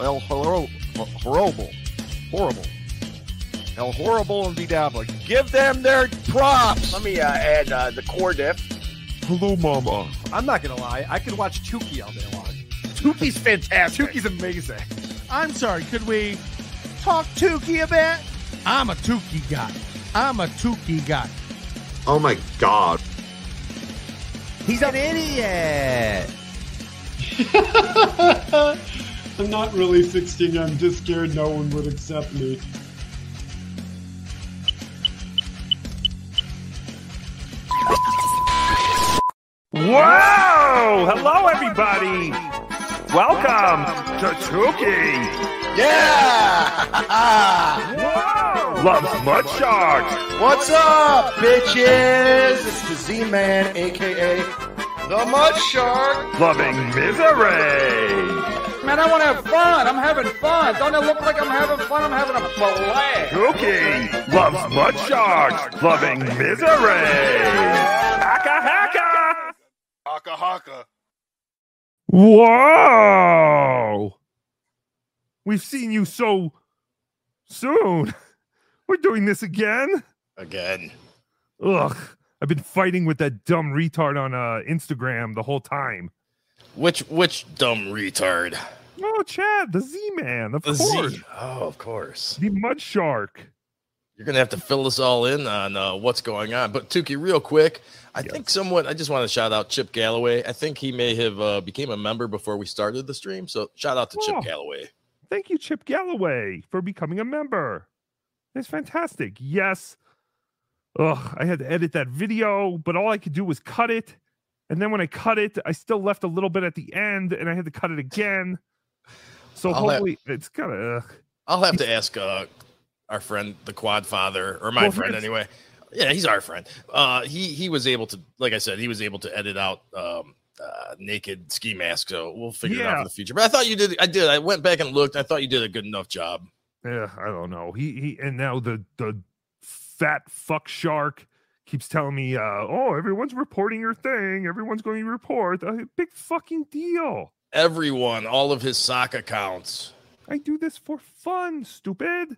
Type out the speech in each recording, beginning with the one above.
El Horrible, horrible, horrible, El Horrible and BeDabbler. Give them their props. Let me uh, add uh, the Cardiff. Hello, Mama. I'm not gonna lie. I could watch Tookie all day long. Tookie's fantastic. Tookie's amazing. I'm sorry, could we talk Tookie a bit? I'm a Tookie guy. I'm a Tookie guy. Oh my god. He's an idiot. I'm not really 16. I'm just scared no one would accept me. Whoa! Hello, everybody. Welcome to Tookie. Yeah! Whoa! Loves mud sharks. What's up, bitches? It's the Z-Man, aka the Mud Shark. Loving misery. Man, I want to have fun. I'm having fun. Don't it look like I'm having fun? I'm having a blast. Tookie loves mud sharks. Loving misery. Haka haka. Haka haka. Whoa! We've seen you so soon. We're doing this again. Again. Ugh. I've been fighting with that dumb retard on uh, Instagram the whole time. Which which dumb retard? Oh, Chad, the Z Man, of The course. Z. Oh, of course. The Mud Shark. You're gonna have to fill us all in on uh, what's going on. But Tookie, real quick, I think someone. I just want to shout out Chip Galloway. I think he may have uh, became a member before we started the stream. So shout out to Oh. Chip Galloway. Thank you, Chip Galloway, for becoming a member. That's fantastic. Yes. Ugh, I had to edit that video, but all I could do was cut it. And then when I cut it, I still left a little bit at the end and I had to cut it again. So I'll have- hopefully it's kind of I'll have to ask uh, our friend, the Quad Father, or my Well, friend anyway. Yeah, he's our friend. Uh, he he was able to, like I said, he was able to edit out um, uh, naked ski mask. So we'll figure it out Yeah. for the future. But I thought you did. I did. I went back and looked. I thought you did a good enough job. Yeah, I don't know. He he and now the the fat fuck shark keeps telling me, uh, oh, everyone's reporting your thing. Everyone's going to report. A big fucking deal. Everyone, all of his sock accounts. I do this for fun, stupid.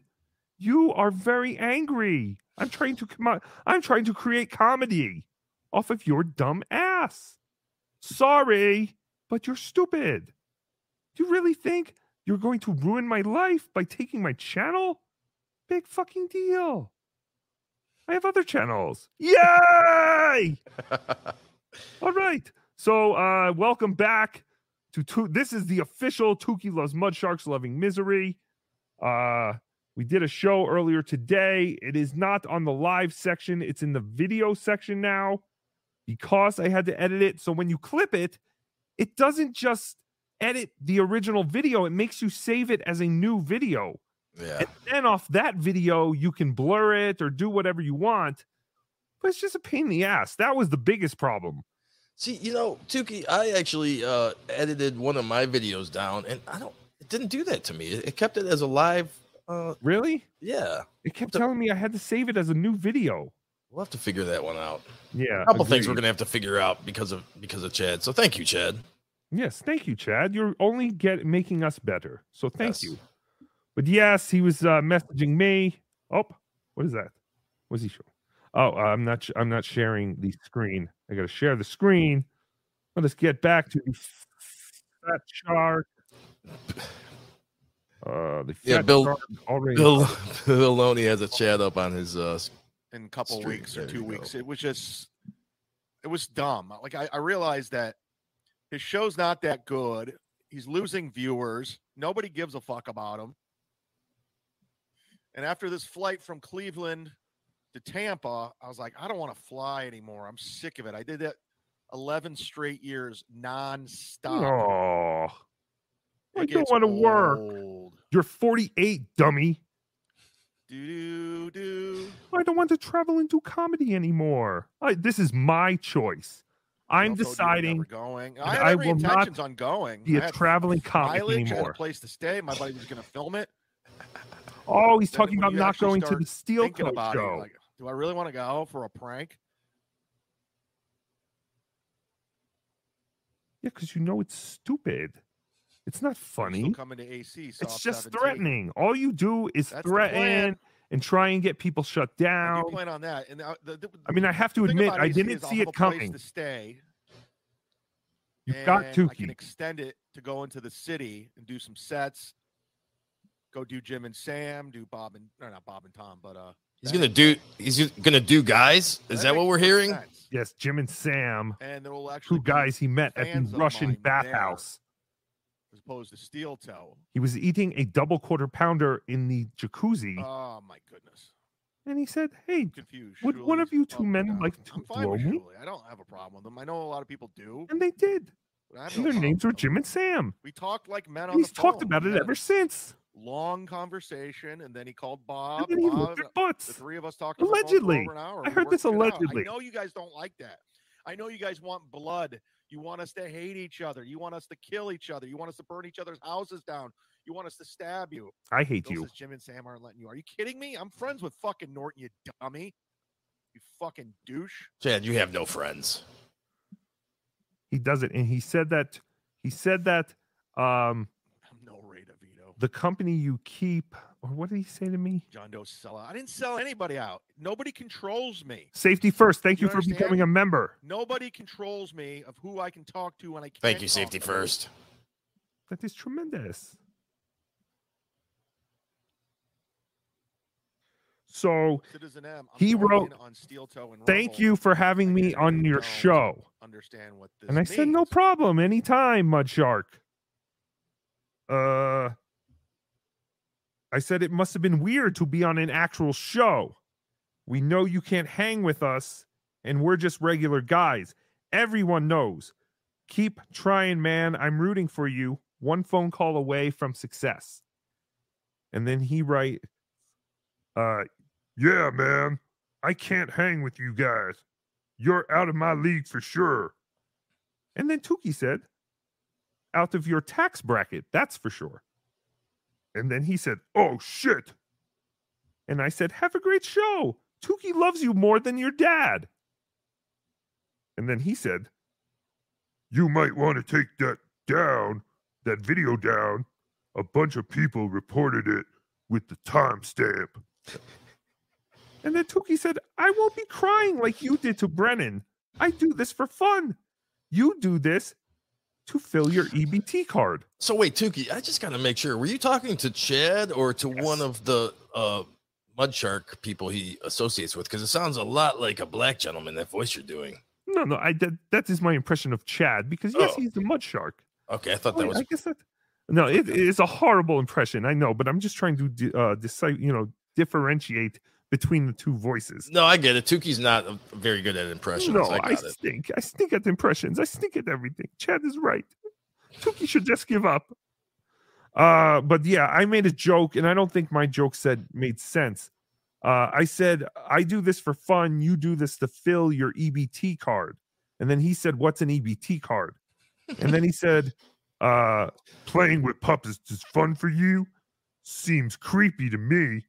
You are very angry. I'm trying to come out. I'm trying to create comedy off of your dumb ass. Sorry, but you're stupid. Do you really think you're going to ruin my life by taking my channel? Big fucking deal. I have other channels. Yay! All right. So, uh, welcome back to Tu- this is the official Tookie Loves Mud Sharks Loving Misery. Uh, we did a show earlier today. It is not on the live section, it's in the video section now because I had to edit it. So when you clip it, it doesn't just edit the original video, it makes you save it as a new video. Yeah. And then off that video, you can blur it or do whatever you want. But it's just a pain in the ass. That was the biggest problem. See, you know, Tookie, I actually uh, edited one of my videos down, and I don't. It didn't do that to me. It, it kept it as a live. Uh, Really? yeah, It kept telling me I had to save it as a new video. we'll have to figure that one out. Yeah. A couple things we're gonna have to figure out because of because of Chad. So thank you, Chad. Yes, thank you, Chad. You're only get making us better. So thank Yes. you. But yes, he was uh, messaging me. Oh, what is that? What's he showing? Oh, uh, I'm not. sh- I'm not sharing the screen. I got to share the screen. Let us get back to the f- fat shark. Uh, the Yeah, Bill- shark already. Bill Bill Loney has a chat up on his uh in a couple Street, weeks or there two you go. weeks. It was just, it was dumb. Like I, I realized that his show's not that good. He's losing viewers. Nobody gives a fuck about him. And after this flight from Cleveland to Tampa, I was like, I don't want to fly anymore. I'm sick of it. I did that 11 straight years nonstop. Oh, I don't want to work. You're 48, dummy. Do do do. I don't want to travel and do comedy anymore. I, this is my choice. I'm I told you deciding going. I, I will not on going. be a traveling comic mileage, I had a anymore. place to stay. My buddy was going to film it. Oh, he's talking about not going to the Steel thinking Coat about it, show. like, do I really want to go for a prank? Yeah, because you know it's stupid. It's not funny. Coming to AC. It's just 17. threatening. All you do is That's threaten and try and get people shut down. You plan on that. And uh, the, the, I mean, I have to admit, I didn't see it coming. To stay. You've got and I can extend it to go into the city and do some sets. Go do Jim and Sam, do Bob and no, not Bob and Tom, but uh, He's gonna do. He's gonna do guys. Is that what we're hearing? sense. Yes, Jim and Sam, And there will actually two guys he met at the Russian bathhouse. as opposed to Steel Toe. He was eating a double quarter pounder in the jacuzzi, Oh my goodness, and he said, "Hey, confused. Would one of you two men down. like to I'm fine blow with me? I don't have a problem with them. I know a lot of people do. and they did. but I have And no their names were. Jim and Sam. We talked like men on he's the phone. talked about We it had ever since. Long conversation, and then he called And Bob. then he Bob licked their the three of us talked on for Allegedly. over an hour. I heard this worked it out. allegedly. I know you guys don't like that. I know you guys want blood. You want us to hate each other. You want us to kill each other. You want us to burn each other's houses down. You want us to stab you. I hate Bill you. Jim and Sam aren't letting you. Are you kidding me? I'm friends with fucking Norton, you dummy. You fucking douche. Chad, you have no friends. He does it, and he said that. He said that um, I'm no Ray DeVito. The company you keep, or what did he say to me? John Doe sell out. I didn't sell anybody out. Nobody controls me. Safety first. Thank You you, for understand? becoming a member. Nobody controls me of who I can talk to when I can't. Thank you, talk safety to. first. That is tremendous. So Citizen M. I'm He wrote, on Steel Toe and thank you for having me on your show. Understand what this And I said, no problem, anytime, Mud Shark. Uh, I said it must have been weird to be on an actual show. We know you can't hang with us, and we're just regular guys. Everyone knows. Keep trying, man. I'm rooting for you. One phone call away from success. And then he write, uh, yeah, man. I can't hang with you guys. You're out of my league for sure. And then Tookie said, out of your tax bracket, that's for sure. And then he said, oh shit. And I said, have a great show. Tookie loves you more than your dad. And then he said, you might want to take that down, that video down. A bunch of people reported it with the timestamp. And then Tookie said, I won't be crying like you did to Brennan. I do this for fun. You do this to fill your EBT card. So wait, Tookie, I just got to make sure. Were you talking to Chad or to one of the uh, Mud Shark people he associates with? Because it sounds a lot like a black gentleman. That voice you're doing. No, no, I that, that is my impression of Chad because yes, Oh. he's the mud shark. Okay, I thought Oh, that yeah, was. I guess that. No, it is a horrible impression. I know, but I'm just trying to uh, decide, you know, differentiate between the two voices. No, I get it. Tookie's not very good at impressions. No, I I, got it. stink. I stink at impressions. I stink at everything. Chad is right. Tookie should just give up. Uh, but yeah, I made a joke, and I don't think my joke said made sense. Uh, I said I do this for fun. You do this to fill your EBT card, and then he said, "What's an EBT card?" And then he said, uh, "Playing with puppets is fun for you. Seems creepy to me.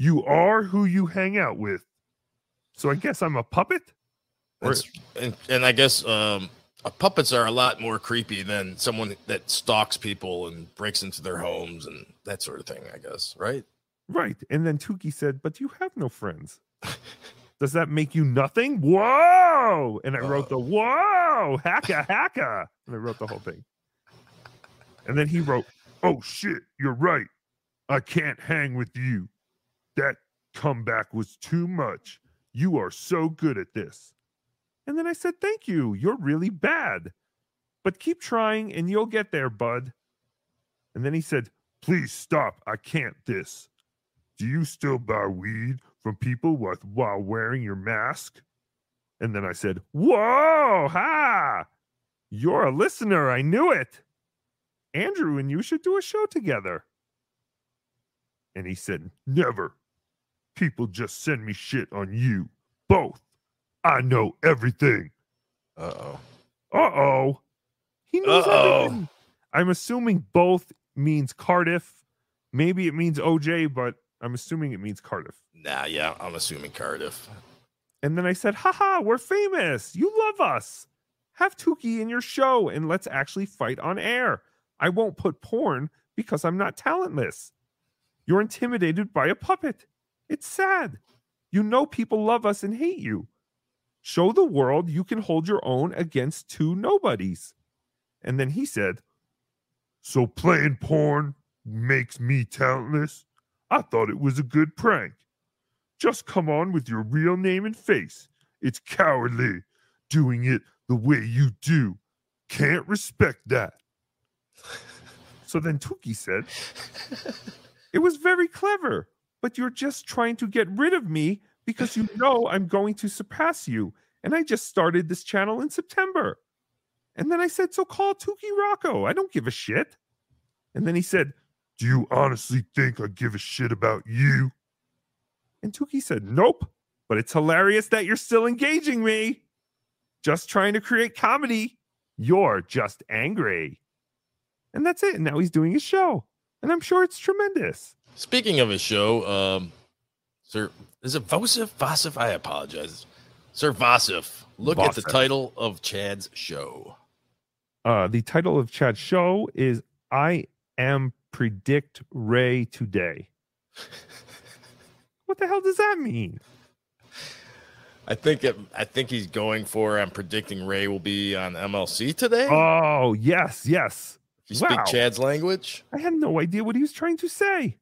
You are who you hang out with. So I guess I'm a puppet." And, and I guess um, uh, puppets are a lot more creepy than someone that stalks people and breaks into their homes and that sort of thing. I guess, right? Right. And then Tookie said, But you have no friends. Does that make you nothing? Whoa. And I wrote the whoa, hacka, hacka. And I wrote the whole thing. And then he wrote, Oh shit, you're right. I can't hang with you. That comeback was too much. You are so good at this. And then I said, Thank you. You're really bad. But keep trying and you'll get there, bud. And then he said, Please stop. I can't this. Do you still buy weed from people with, while wearing your mask? And then I said, Whoa, ha! You're a listener. I knew it. Andrew and you should do a show together. And he said, Never. People just send me shit on you. Both. I know everything. Uh oh. Uh oh. He knows Uh-oh. everything. I'm assuming both means Cardiff. Maybe it means OJ, but I'm assuming it means Cardiff. Nah, yeah, I'm assuming Cardiff. And then I said, haha, we're famous. You love us. Have Tookie in your show and let's actually fight on air. I won't put porn because I'm not talentless. You're intimidated by a puppet. It's sad. You know people love us and hate you. Show the world you can hold your own against two nobodies. And then he said, So playing porn makes me talentless? I thought it was a good prank. Just come on with your real name and face. It's cowardly doing it the way you do. Can't respect that. So then Tookie said, It was very clever, but you're just trying to get rid of me because you know I'm going to surpass you. And I just started this channel in September. And then I said, So call Tookie Rocco. I don't give a shit. And then he said, Do you honestly think I give a shit about you? And Tookie said, Nope, but it's hilarious that you're still engaging me. Just trying to create comedy. You're just angry. And that's it. And now he's doing his show. And I'm sure it's tremendous. Speaking of his show, um, Sir, is it Vosif? Vosif? I apologize. Sir Vosif, look at the title of Chad's show. Uh, the title of Chad's show is I Am Predict Ray Today. what the hell does that mean? I think it, I think he's going for. I'm predicting Ray will be on MLC today. Oh, yes, yes. you speak wow. Chad's language, I had no idea what he was trying to say.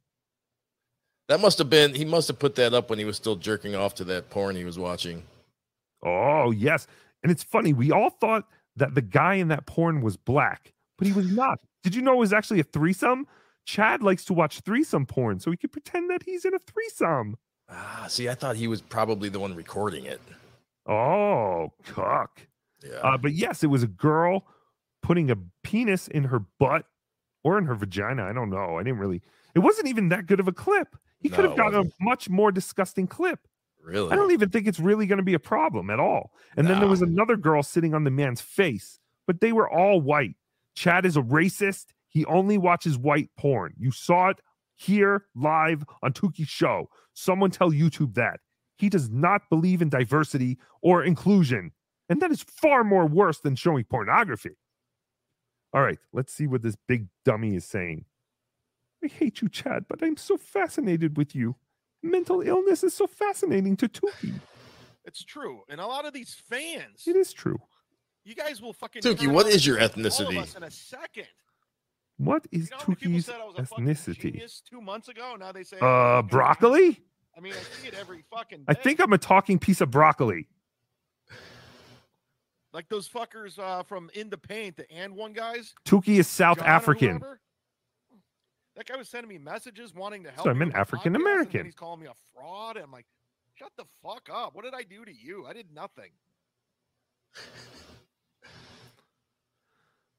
That must have been. He must have put that up when he was still jerking off to that porn he was watching. Oh, yes. And it's funny, we all thought that the guy in that porn was black, but he was not. Did you know it was actually a threesome? Chad likes to watch threesome porn, so he could pretend that he's in a threesome. Ah, see, I thought he was probably the one recording it. Oh, cuck. Yeah. Uh, but yes, it was a girl putting a penis in her butt or in her vagina. I don't know. I didn't really. It wasn't even that good of a clip. He could have gotten a much more disgusting clip. really? I don't even think it's really going to be a problem at all. And then there was another girl sitting on the man's face, but they were all white. Chad is a racist. He only watches white porn. You saw it here live on Tookie's show. Someone tell YouTube that. He does not believe in diversity or inclusion. And that is far more worse than showing pornography. All right, let's see what this big dummy is saying. I hate you, Chad, but I'm so fascinated with you. Mental illness is so fascinating to Tookie. It's true. And a lot of these fans, It is true. you guys will fucking. Tookie, turn what on your all of ethnicity? us In a second. What is You know how Tookie's said I was a fucking ethnicity? genius two months ago. Now they say. Uh, broccoli? I mean, I see it every fucking. I think I'm a talking piece of broccoli. like those fuckers uh, from In the Paint, the and one guys. Tookie is South John or African. Whoever. That guy was sending me messages wanting to help. So I'm an with my podcast, and African American. He's calling me a fraud. And I'm like, shut the fuck up. What did I do to you? I did nothing.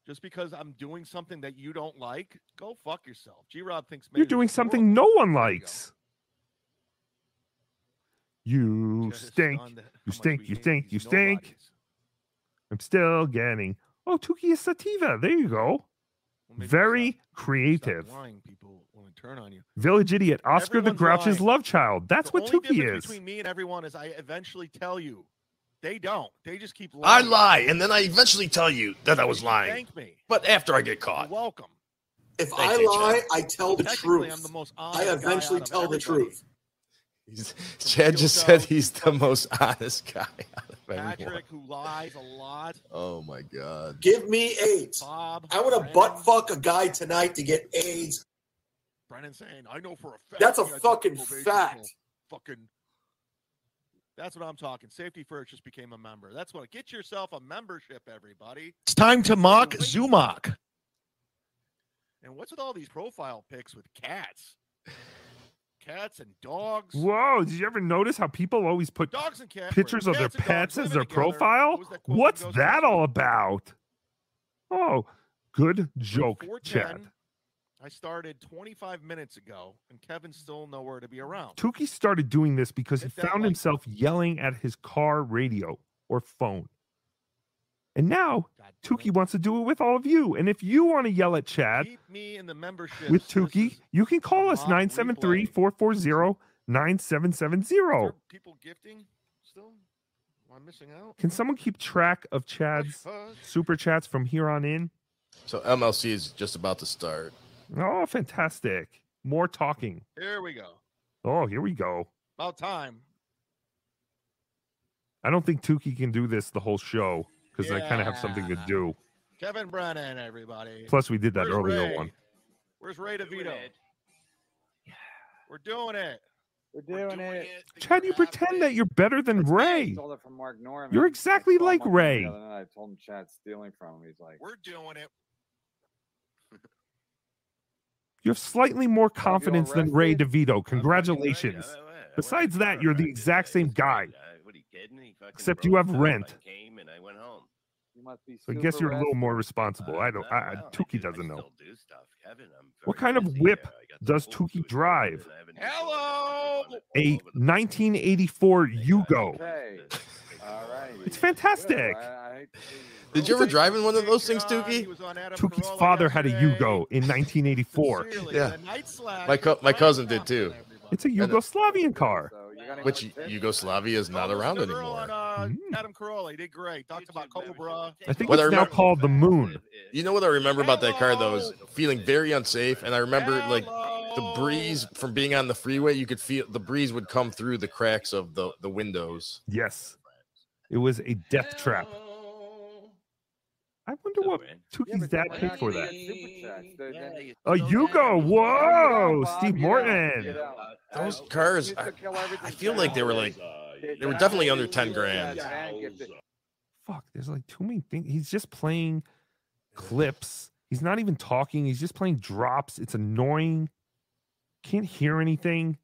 Just because I'm doing something that you don't like, go fuck yourself. G Rob thinks You're doing something no one There you likes. You stink. stunned at how You stink. You stink. You stink. I'm still getting. Oh, Tookie is sativa. There you go. Well, Very stop- stop creative. lying. People want to turn on you. Village idiot. Oscar the Grouch's lying. love child. That's the what only Tookie difference is. between me and everyone is I eventually tell you. They don't. They just keep lying. I lie, and then I eventually tell you that I was lying. Thank me. But after I get You're caught, welcome. If Thank I you, lie, I tell the truth. I'm the most I eventually out of tell the everybody. truth. He's- Chad just Yourself, said he's the most honest guy out of everyone. Patrick, who lies a lot. Oh my god. Give me AIDS. Bob. I would have butt fuck a guy tonight to get AIDS. Brennan saying, "I know for a fact." That's a you guys have fucking fact. Fucking. That's what I'm talking. Safety first just became a member. That's what. Get yourself a membership, everybody. It's time to mock Zumock. And what's with all these profile pics with cats? Cats and dogs. Whoa! Did you ever notice how people always put Dogs and cats. pictures of their cats and dogs pets as their together. profile? What that What's that all about? Oh, good joke, Chad. I started 25 minutes ago, and Kevin's still nowhere to be around. Tookie started doing this because he found like himself yelling at his car radio or phone. And now God Tookie wants to do it with all of you. And if you want to yell at Chad me in the with Tookie, you can call us mock 973 replay. 440 9770. people gifting still? Am I missing out? Can someone keep track of Chad's Hush, hush. super chats from here on in? So MLC is just about to start. Oh, fantastic. More talking. Here we go. Oh, here we go. About time. I don't think Tookie can do this the whole show because I kind of have something to do. Kevin Brennan, everybody. Plus, we did that Where's earlier Ray? one. Where's Ray DeVito? We're doing it. We're doing, it. Chad, you pretend that you're better than Ray. Stole it from Mark Normand. You're exactly like Mark Ray. the other night. I told him Chad's stealing from him. He's like, We're doing it. You have slightly more confidence than Ray DeVito. Congratulations. Uh, Besides that, you're the exact same guy. What are you kidding? Except you have rent. I came and I went home. You must be. So I guess you're a little more responsible. Uh, I don't. I, I, No, I Tookie do- doesn't know. do stuff, Kevin. I'm What very kind of whip here. I got the does full Tookie drive? and I haven't Hello. A 1984 Yugo. Okay. All right. It's fantastic. Did you ever drive in one of those things, He Tookie? was on Adam Tookie's father had a. Yugo in 1984. Yeah. the night slash My co- my cousin did too. It's a Yugoslavian car. So you're Which Yugoslavia is not around to the girl anymore. On, uh, Mm. Adam Carolla, he did great. Talked about Cobra. I think What I it's now called the Moon. You know what I remember about that car though is feeling very unsafe, and I remember like the breeze from being on the freeway. You could feel the breeze would come through the cracks of the the windows. Yes, it was a death trap. I wonder what Yeah, Tookie's but dad paid for that. get super chats. They're- they're- A Yugo. Whoa, Steve Get Morton. Out. Those Uh, cars, I, I feel like they were like they were definitely under ten grand. Fuck, there's like too many things. He's just playing clips. He's not even talking. He's just playing drops. It's annoying. Can't hear anything.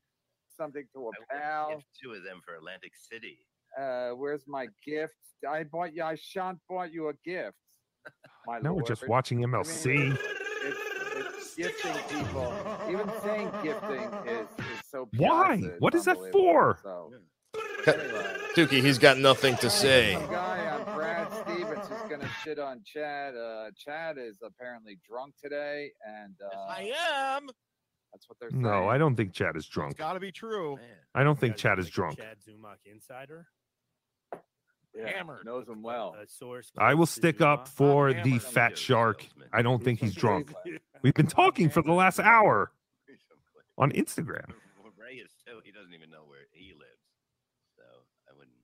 Something to a pal. two of them for Atlantic City. Uh, where's my gift? I bought you. I shan't bought you a gift. My Now we're just lord. watching I mean, MLC. it's, it's gifting people. Even saying gifting is, is so. Why? Piazza, What is that for? So, Tookie, he's got nothing to say. Some guy on Brad Stevens who's gonna shit on Chad. Uh, Chad is apparently drunk today, and uh, I am. that's what they're saying. No, I don't think Chad is It's drunk. got to be true. I don't think Chad is drunk. Chad Zumock insider. Yeah, Hammered. knows him well. A source. I will close to stick up Zumock. for I'm the hammered. fat shark. I don't think he's drunk. We've been talking for the last hour on Instagram. Well, Ray is too. He doesn't even know where he lives. So I wouldn't.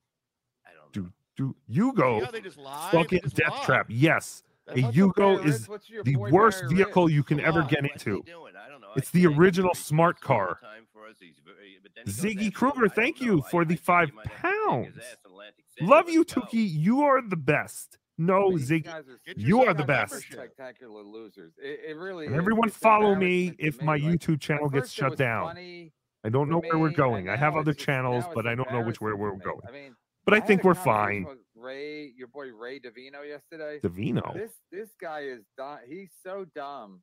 I don't Do know. do Yugo Yeah, they just lie. Fucking just death lie. trap? Yes, a What's Yugo is Ritz? What's your the worst vehicle Ritz? you can ever get What's into. doing? I don't know. I It's the original smart takes all the car. time for us. He's very- but then he goes Ziggy after Kruger, thank you know. for I- the I five he might have to kick his pounds. ass in Atlantic City. Love you, Let's You are the best. No, These Ziggy. guys are Get You are the best. Spectacular losers. It, it really. Everyone follow me if my YouTube channel gets shut down. funny I don't to know where we're me, going. and I have other channels, but I don't know which way we're going. I mean, But I had think we're fine. Ray, your boy Ray Davino yesterday. Davino. This this guy is dumb. He's so dumb.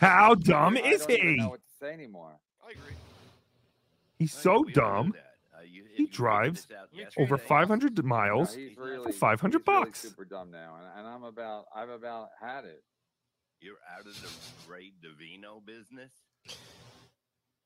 How dumb I is don't even he? know what to say anymore. I agree. He's I so think we all know dumb. Uh, you- He drives over Over 500 miles. he's He's really not- 500 he's really bucks. super dumb now, and, and I'm about I've about had it. You're out of the Ray Davino business.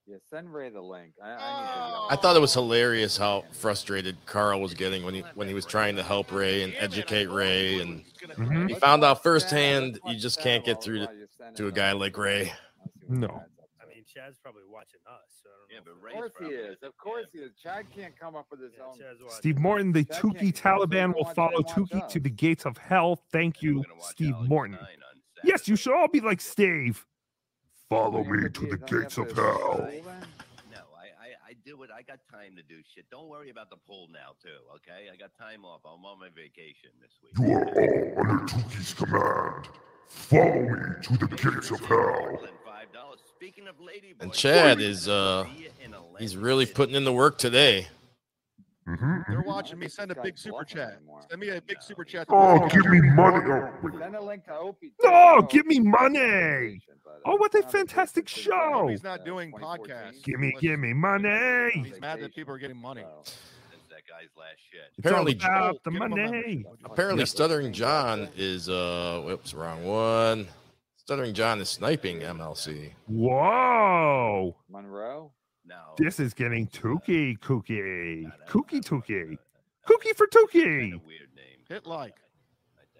Yeah, send Ray the link. I, I need to. I thought it was hilarious how frustrated Carl was getting when he when he was trying to help Ray and educate Ray, and Mhm. he found out firsthand you just can't get through to, while you're sending to a guy like Ray. I'll see what No. Chad's I mean, Chad's probably watching us. So I don't Yeah, but if- Of Ray's course he is. Of course he is. Chad can't come up with his Yeah, own. Chad's. Steve Morton, the Chad Tookie can't keep up, so Taliban will follow him Tookie to the gates of hell. Thank And you, Steve Alex Morton. Yes, you Saturday. should all be like Steve. Follow me to the gates of hell. No, I, I, I do it. I got time to do shit. Don't worry about the pool now, too. Okay, I got time off. I'm on my vacation this week. You are all under Tookie's command. Follow me to the gates of hell. Speaking of lady And Chad is uh be in Atlantic he's really putting in the work today. Mm-hmm. They're watching me. Send a big super chat. anymore. Send me a big super chat. Oh, give me money. Oh. Send a link to Opie. Too. give me money. Oh, what a fantastic show. He's not doing 2014. podcasts. Give me, give me money. He's mad that people are getting money. That guy's last shit. Apparently- about the Give him a money. Apparently, Stuttering John is uh whoops, wrong one. Stuttering John is sniping MLC. Whoa. Monroe. No. This is getting tooky, kooky. no, no, Kooky, no, tooky. no, Kooky for Kind of weird name. Hit like.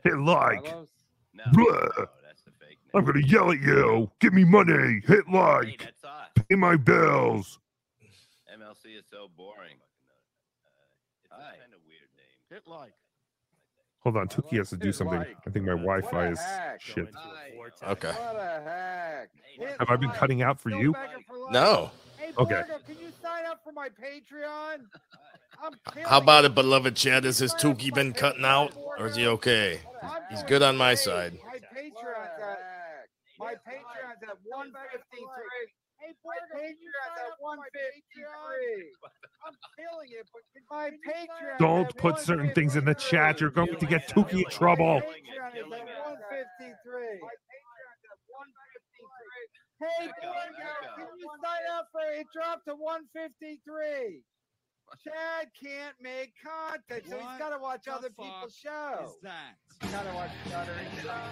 Hit like. Carlos? No, Blah. no, that's I'm gonna yell at you. Give me money. Hit like. That's us. Pay my bills. MLC is so boring. Uh, it's a kind of weird name. Hit like. Hold on, Tookie has to do something. I think my Wi-Fi is shit. Okay. What the heck? Have I been cutting out for Still you? for. No. Hey, Okay. Borgo, can you sign up for my Patreon? I'm How about it, beloved Chad? Has his Tookie been cutting out, or is he okay? He's good on my side. My Patreon's at my Patreon's at 153. Hey, my Patreon's at 153. I'm killing it, but my Patreon. Don't put certain things in the chat. You're going to get Tookie in trouble. Patreon is at 153. Hey, Borgo, can you sign up for it? Dropped to 153. Chad can't make content, so he's got to watch other people's shows. Gotta watch Stuttering John.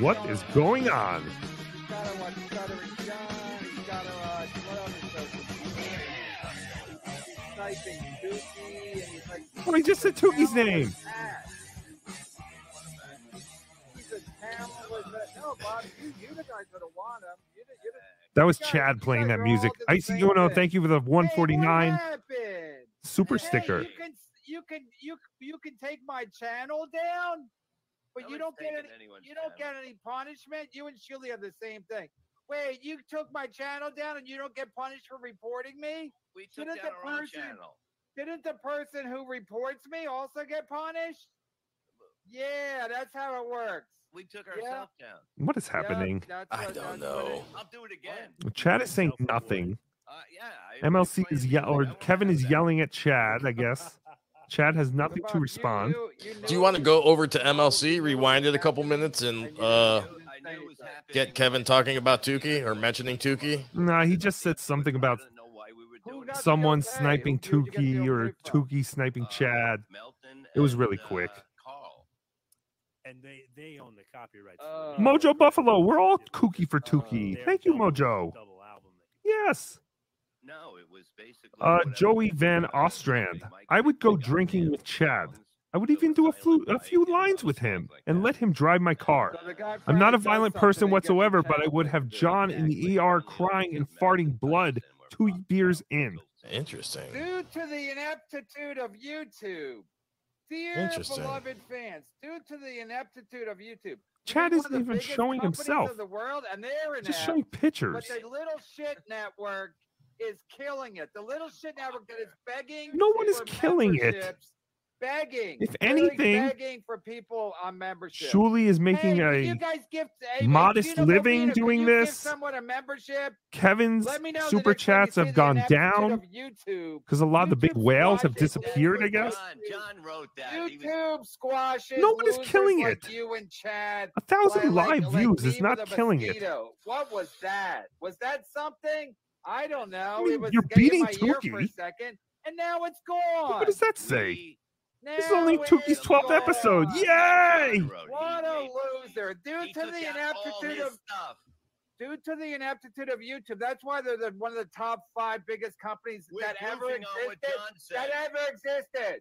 What is going on? He's gotta watch Stuttering John. He's gotta watch what other shows? He's typing Dookie, and he's like, Oh, he just said Tookie's name. he's that want him. You the, you the, That was Chad playing that music. I see you know. Thank you for the 149 happened? super Hey, sticker. you can you can you you can take my channel down, but you don't get any you don't get any punishment. You and Shirley have the same thing. Wait, you took my channel down and you don't get punished for reporting me? We took Didn't down the our own person channel. didn't the person who reports me also get punished? Yeah, that's how it works. We took Yeah. down. What is happening? That's I what- don't that's what it- know. I'll do it again. Chad is saying nothing. Uh, yeah. MLC is yell or Kevin is yelling at Chad. I guess Chad has nothing to respond. Do you want to go over to MLC, rewind it a couple minutes, and uh, get Kevin talking about Tookie or mentioning Tookie? Nah, he just said something about someone sniping Tookie or Tookie sniping Chad. It was really quick. And they they own the copyrights. Uh, Mojo Buffalo, we're all kooky for Tookie. Thank you, Mojo. Yes. No, it was basically. Uh, Joey Van Ostrand. I would go drinking with Chad. I would even do a, flu- a few lines with him and let him drive my car. I'm not a violent person whatsoever, but I would have John in the ER crying and farting blood two beers in. Interesting. Due to the ineptitude of YouTube, dear beloved fans, due to the ineptitude of YouTube, Chad isn't even showing himself. the world, and they're Just showing pictures. But the little shit network is killing it. The little shit network that is begging. No one is killing it. Memberships, Begging. If anything, begging for people on membership. Shuli is making Hey, a you guys give hey, modest you know, living Bobina, doing this. someone a membership. Kevin's Let me know super next time you chats have gone down because a lot of the big whales have disappeared. I guess John wrote that. YouTube squashes. No one is killing like it. You and Chad. A thousand like- live like views is not with a killing it. What was that? Was that something? I don't know. I mean, it was you're beating my ear for a second, and now it's gone. what does that say? Now This is only Tookie's it's 12th episode. Yay! What a loser! Due He to the out ineptitude of stuff. due to the ineptitude of YouTube. That's why they're the, one of the top five biggest companies We're that ever goofing on what existed. That ever existed.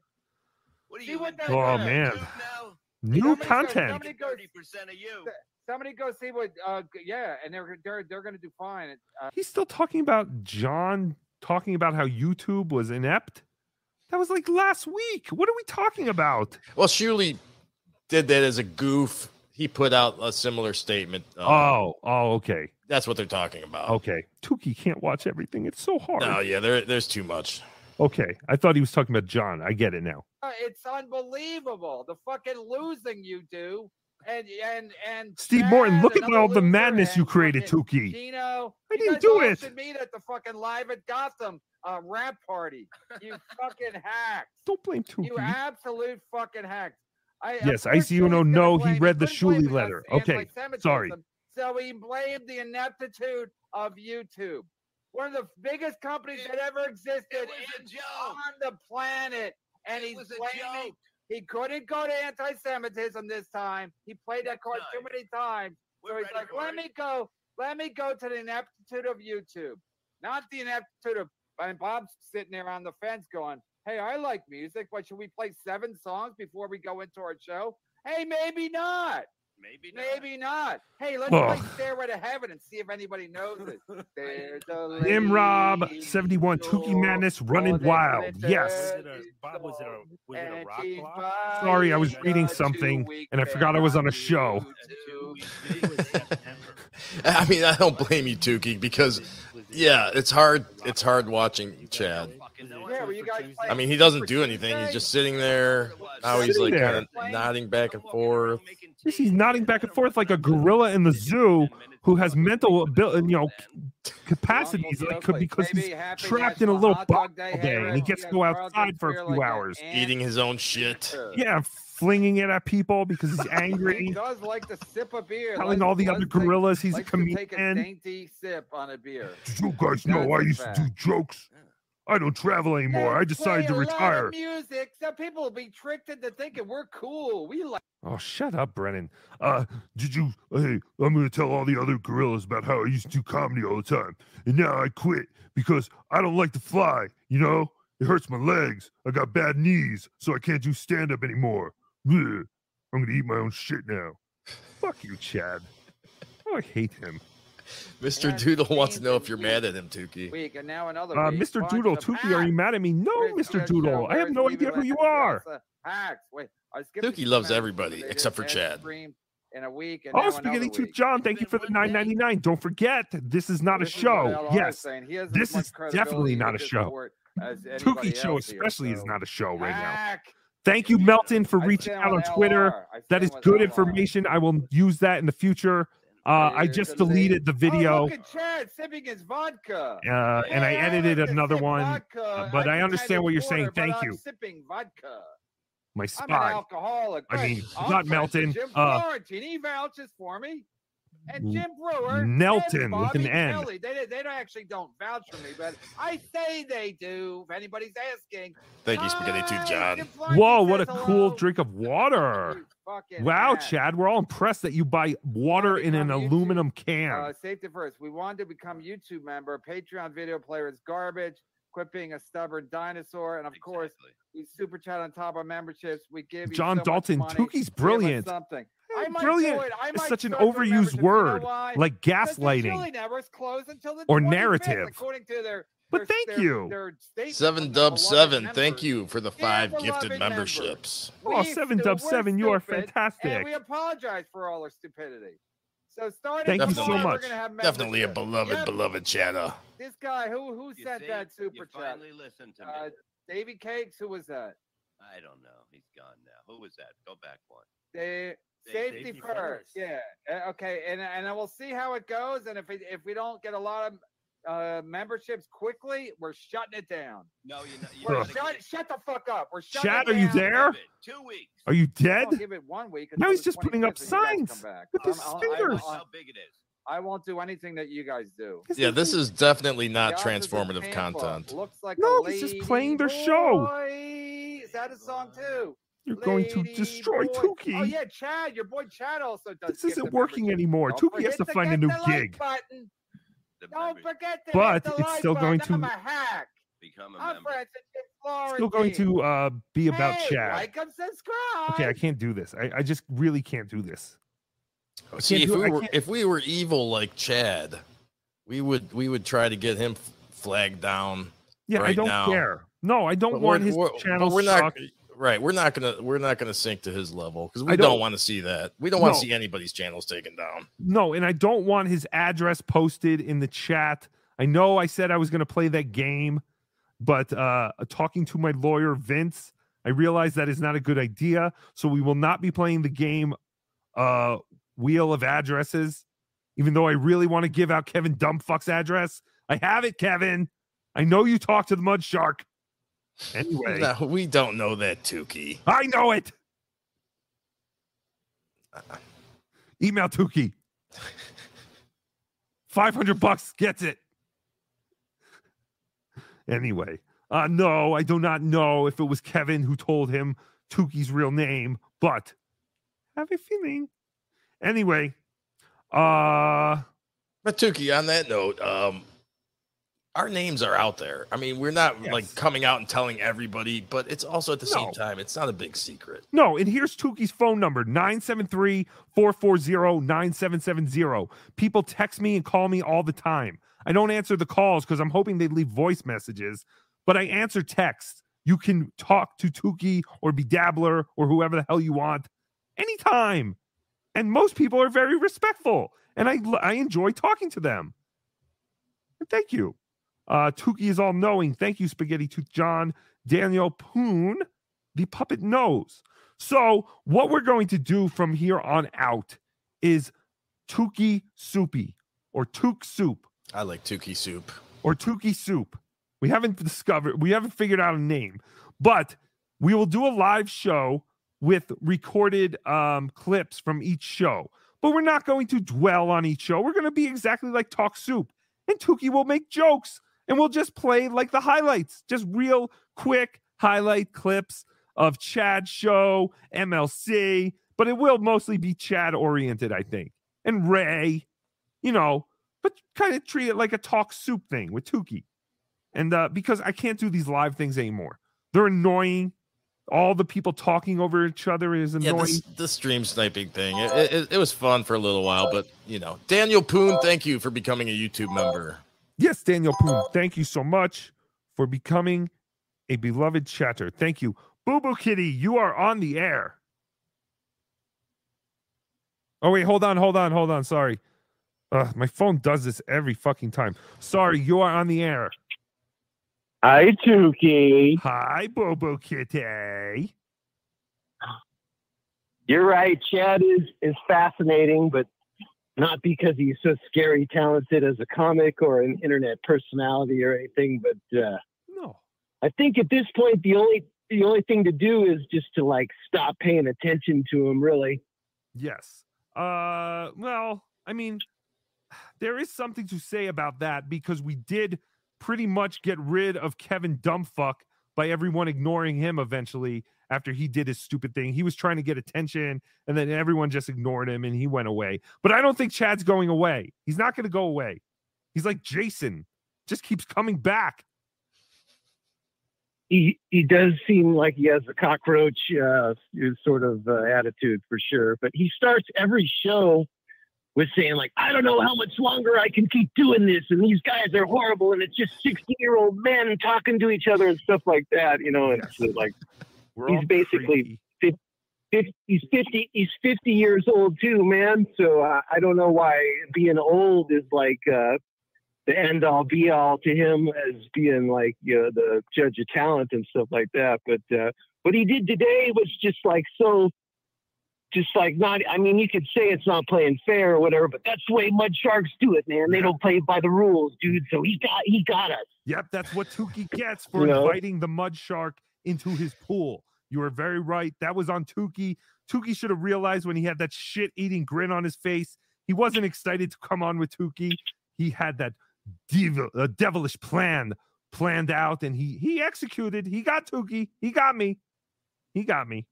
What are you? what Oh doing. man, now? new Somebody go- content. somebody go- Thirty percent of you. Somebody go see what. Uh, yeah, and they're they're they're going to do fine. Uh, He's still talking about John talking about how YouTube was inept. That was like last week. What are we talking about? Well, Shuli did that as a goof. He put out a similar statement. uh, Oh, oh, okay, that's what they're talking about. okay. Tookie can't watch everything. It's so hard. No, yeah, there, there's too much. Okay, I thought he was talking about John. I get it now. Uh, it's unbelievable the fucking losing you do. And and and Steve Morton, look at all the madness you created, fucking Tookie. Gino, I you didn't do it. Meet at the fucking live at Gotham uh, rap party. You fucking hacks. Don't blame You absolute fucking hacks. I, of Yes, course ICU no Shuli's gonna no. He read the couldn't Shuli letter. Okay, sorry. So he blamed the ineptitude of YouTube. One of the biggest companies that ever existed was a joke. on the planet. And It he's was a blaming. joke. He couldn't go to anti-Semitism this time. He played that card too many times. We're so he's like, let it." me go, let me go to the ineptitude of YouTube. Not the ineptitude of and Bob's sitting there on the fence going, Hey, I like music, but should we play seven songs before we go into our show? Hey, maybe not. Maybe Maybe not. Hey, let's Oh. play Stairway to Heaven and see if anybody knows it. There's a Nimrob lady 71 Tookie Madness running wild. Yes. Bob, was it a was it a rock block? Sorry, I was reading something and I forgot I was on a show. I mean, I don't blame you, Tookie, because yeah, it's hard. It's hard watching Chad. Yeah, were you guys I mean, he doesn't do anything. He's just sitting there. Now he's like kind of nodding back and forth. He's nodding back and forth like a gorilla in the zoo who has mental ability, you know, capacities like because he's trapped in a little box all day and he gets to go outside for a few hours. Eating his own shit. Yeah, flinging it at people because he's angry. He does like to sip a beer. Telling Likes- all the other to- gorillas he's a to take a dainty sip on a beer. Did you guys know I used to do jokes? I don't travel anymore. I decided to Play a lot retire. of music. Some people will be tricked into thinking we're cool. We like. Oh, shut up, Brennan. Uh, did you? Hey, I'm gonna tell all the other gorillas about how I used to do comedy all the time, and now I quit because I don't like to fly. You know, it hurts my legs. I got bad knees, so I can't do stand up anymore. Bleh. I'm gonna eat my own shit now. Fuck you, Chad. Oh, I hate him. Mr. Doodle wants to know if you're mad at him, Tookie. Week and now another Uh. Mr. Bunch Doodle, of Tookie, are you mad at me? No, Where's Mr. the Doodle. show? I have no idea who you are. Lots. Wait, I skipped Tookie the loves everybody except for Chad. In a week and Oh, now Spaghetti another Tooth. John, thank you for the 9.99. Don't forget, this is not a This is what show. Yes, saying. He has as this is definitely not a show. sport Tookie show especially is not a show right now. Thank you, Melton, for reaching out on Twitter. I That is good information. I will use that in the future. Uh, I just deleted the video. Oh, look at Chad sipping his vodka. Uh, and I Yeah, edited like another one, vodka. uh, but I can understand what you're water, saying. Thank I'm you. Sipping vodka. My I'm an spy. alcoholic. I mean, I'm not Melton, Jim uh, Florentine, he vouches for me. And Jim Breuer, Nelton and with an Bobby N. Kelly. They, they don't actually don't vouch for me, but I say they do. If anybody's asking, Thank you, Spaghetti Tooth John. Whoa, what a cool drink of water. Wow, hat. Chad, we're all impressed that you buy water in an aluminum can. Uh, safety first. We wanted to become YouTube member. Patreon video player is garbage. Quit being a stubborn dinosaur. And of course, we super chat on top of memberships. We give you John so Dalton, money. Tookie's Give us brilliant. Something. I might brilliant Do it. I is might such an overused memberships. You know word, like Because the gaslighting. Chili until the Or 25th, narrative. according to their. But their- thank their- you. their statement Seven Dub Seven, members. thank you for the five beloved gifted members. memberships. Oh, We seven dub seven, you are stupid, And fantastic. we apologize for all our stupidity. So starting Thank you tomorrow, so we're much. gonna have Definitely a beloved, Yep. beloved chatter. This guy who who You sent see? that You super chat? finally listened to me. Uh, Davy Cakes. Who was that? I don't know. He's gone now. Who was that? Go back one. They safety, safety first. first. Yeah. Uh, okay. And and I will see how it goes. And if it, if we don't get a lot of uh, memberships quickly, we're shutting it down. No, you know. You We're gotta shut, shut the fuck up. We're shutting Chad, it are you there? Two weeks. Are you I dead? won't give it one week. Now he's just putting up 25th when you guys come signs back. with his I'm- I'll- I fingers. won't- How big it is? I won't do anything that you guys do. Yeah, this is definitely not The transformative content. Looks like No, a he's just playing their show. boy. Is that a song too? You're going to destroy boy. Tookie. Oh yeah, Chad, your boy Chad also does. This isn't working anymore. Don't Tookie has forget to find a new the like gig. button. Don't forget to But hit the it's like still going to- I'm a hack. Become a I'm member. friends Florentine. Still going to uh, be about hey, Chad. Like and subscribe. Okay, I can't do this. I, I just really can't do this. I See, can't if do- we I were can't- if we were evil like Chad, we would we would try to get him f- flagged down. Yeah, I right don't now. care. No, I don't But want we're- his we're- channel but we're not suck. Right. We're not gonna we're not gonna sink to his level because I we don't- don't, want to see that. We don't want No. to see anybody's channels taken down. No, and I don't want his address posted in the chat. I know I said I was going to play that game, but uh, talking to my lawyer, Vince, I realized that is not a good idea. So we will not be playing the game uh, Wheel of Addresses, even though I really want to give out Kevin Dumbfuck's address. I have it, Kevin. I know you talked to the Mud Shark. Anyway, No, we don't know that, Tookie. I know it. Email Tookie. 500 bucks gets it. Anyway, uh, no, I do not know if it was Kevin who told him Tookie's real name, but I have a feeling. Anyway, uh, But Tookie, on that note, um, our names are out there. I mean, we're not like coming out and telling everybody, but it's also at the same time, it's not a big secret. No, and here's Tookie's phone number 973 440 9770. People text me and call me all the time. I don't answer the calls because I'm hoping they leave voice messages, but I answer texts. You can talk to Tookie or BeDabbler or whoever the hell you want anytime. And most people are very respectful, and I, I enjoy talking to them. And thank you. Uh, Tookie is all knowing. Thank you, Spaghetti Tooth John. Daniel Poon, the puppet knows. So, what we're going to do from here on out is Tookie Soupy or Took Soup I like Tookie soup. or Tookie Soup. We haven't discovered, we haven't figured out a name, but we will do a live show with recorded um, clips from each show. But we're not going to dwell on each show. We're going to be exactly like Talk Soup. And Tookie will make jokes and we'll just play like the highlights, just real quick highlight clips of Chad's show, MLC, but it will mostly be Chad oriented, I think. And Ray, you know, but kind of treat it like a talk soup thing with Tookie. And uh, because I can't do these live things anymore, they're annoying. All the people talking over each other is Yeah, annoying. this, the stream sniping thing. It, it, it was fun for a little while, but you know, Daniel Poon, thank you for becoming a YouTube member. Yes, Daniel Poon, thank you so much for becoming a beloved chatter. Thank you. Boo Boo Kitty, you are on the air. Oh, wait, hold on, hold on, hold on. Sorry. Uh, my phone does this every fucking time. Sorry, you are on the air. Hi, Tookie. Hi, Boo Boo Kitty. You're right. Chad is is fascinating, but not because he's so scary talented as a comic or an internet personality or anything. But uh, no, I think at this point the only the only thing to do is just to like stop paying attention to him. Really. Yes. Uh well, I mean, there is something to say about that because we did pretty much get rid of Kevin Dumbfuck by everyone ignoring him eventually after he did his stupid thing. He was trying to get attention and then everyone just ignored him and he went away. But I don't think Chad's going away. He's not going to go away. He's like Jason, just keeps coming back. He he does seem like he has a cockroach uh, sort of uh, attitude for sure. But he starts every show with saying like, "I don't know how much longer I can keep doing this," and these guys are horrible, and it's just sixty-year-old men talking to each other and stuff like that. You know, it's uh, like We're he's basically fif- fif- he's fifty he's fifty years old too, man. So uh, I don't know why being old is like uh, the end all be all to him as being like you know the judge of talent and stuff like that. But uh, what he did today was just like so. Just like not, I mean, you could say it's not playing fair or whatever, but that's the way Mud Sharks do it, man. They don't play by the rules, dude. So he got, he got us. Yep, that's what Tookie gets for You know? inviting the mud shark into his pool. You are very right. That was on Tookie. Tookie should have realized when he had that shit eating grin on his face. He wasn't excited to come on with Tookie. He had that devil, uh, devilish plan planned out and he he executed. He got Tookie. He got me. He got me.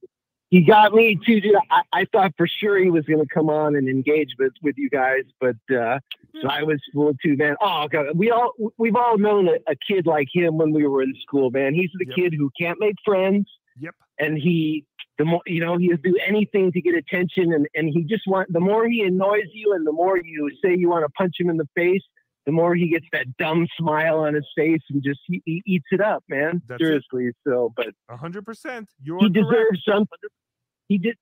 He got me too, dude. I, I thought for sure he was going to come on and engage with, with you guys, but uh, so I was fooled too, man. Oh God, we all we've all known a, a kid like him when we were in school, man. He's the kid who can't make friends. Yep. And he, the more you know, he'll do anything to get attention, and and he just want the more he annoys you, and the more you say you want to punch him in the face. The more he gets that dumb smile on his face and just he, he eats it up, man. That's it. Seriously. So, but A hundred percent. You're he deserves some. He did.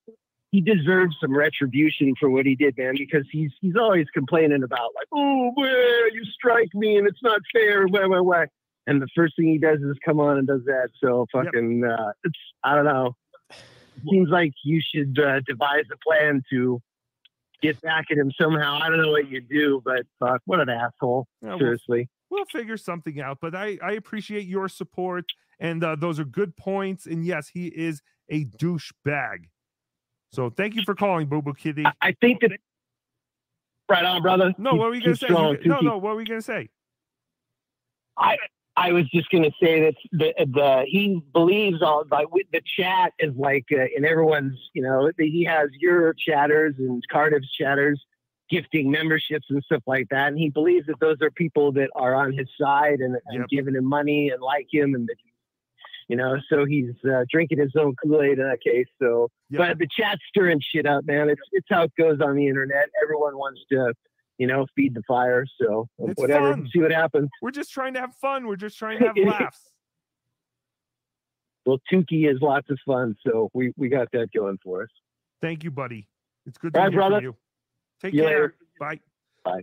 He deserves some retribution for what he did, man. Because he's he's always complaining about like, oh, well, you strike me and it's not fair. Why, why, why? And the first thing he does is come on and does that. So fucking, uh, it's I don't know. Seems like you should uh, devise a plan to get back at him somehow. I don't know what you do, but fuck, what an asshole. Yeah, well, Seriously. We'll figure something out, but I, I appreciate your support, and uh, those are good points. And yes, he is a douchebag. So thank you for calling, Boo Boo Kitty. I think that. Right on, brother. No, Keep- what were you gonna say? strong, no, Tookie. no, what were you gonna say? I I was just gonna say that the the he believes all like the chat is like uh, in everyone's you know he has your chatters and Cardiff's chatters. gifting memberships and stuff like that. And he believes that those are people that are on his side and, and giving him money and like him and that you know, so he's uh, drinking his own Kool Aid in that case. So, but the chat's stirring shit up, man. It's it's how it goes on the internet. Everyone wants to, you know, feed the fire. So It's whatever, fun. see what happens. We're just trying to have fun. We're just trying to have laughs. Well, Tookie is lots of fun, so we we got that going for us. Thank you, buddy. It's good to All right, hear brother. from you. Take you care. later. Bye. Bye.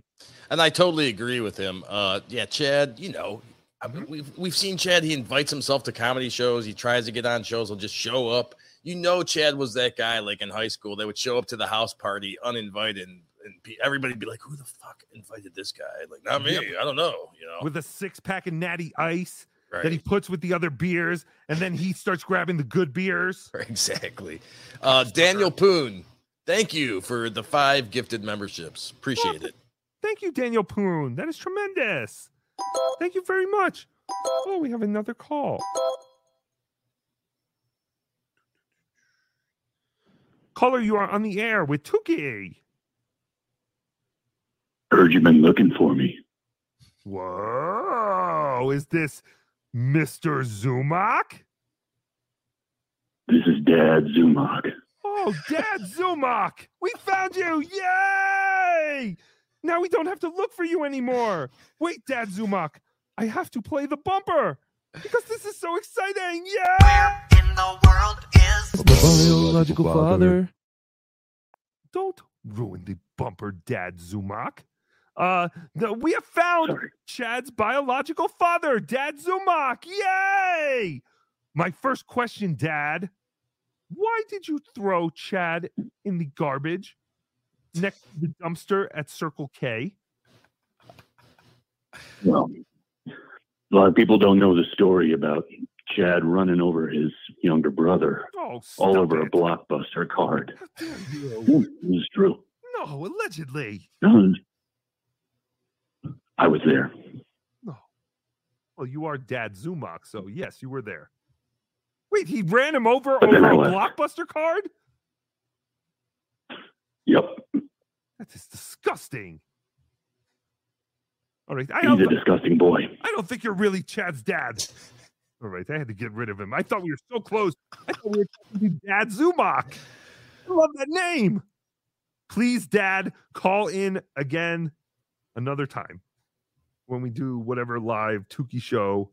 And I totally agree with him. Uh, yeah, Chad. You know, I mean, we've we've seen Chad. He invites himself to comedy shows. He tries to get on shows. He'll just show up. You know, Chad was that guy like in high school. They would show up to the house party uninvited, and, and pe- everybody'd be like, "Who the fuck invited this guy?" Like, not me. Yep. I don't know. You know. With a six pack of natty ice that he puts with the other beers, and then he starts grabbing the good beers. Exactly. Uh, Daniel Poon, thank you for the five gifted memberships. Appreciate it. Thank you, Daniel Poon. That is tremendous. Thank you very much. Oh, we have another call. Caller, you are on the air with Tookie. Heard you've been looking for me. Whoa, is this Mr. Zumock? This is Dad Zumock. Oh, Dad Zumock, we found you! Yay! Now we don't have to look for you anymore. Wait, Dad Zumock, I have to play the bumper because this is so exciting! Yeah! Where in the world is the biological father? Don't ruin the bumper, Dad Zumock. Uh, the, we have found Chad's biological father, Dad Zumock. Yay! My first question, Dad. Why did you throw Chad in the garbage next to the dumpster at Circle K? Well, a lot of people don't know the story about Chad running over his younger brother Oh, all over a blockbuster card. It was true. No, allegedly. No, I was there. No. Well, you are Dad Zumock, so yes, you were there. Wait, he ran him over But over a left. blockbuster card? Yep. That is disgusting. All right, I He's a disgusting boy. I don't think you're really Chad's dad. All right, I had to get rid of him. I thought we were so close. I thought we were talking to Dad Zumock. I love that name. Please, Dad, call in again another time when we do whatever live Tookie show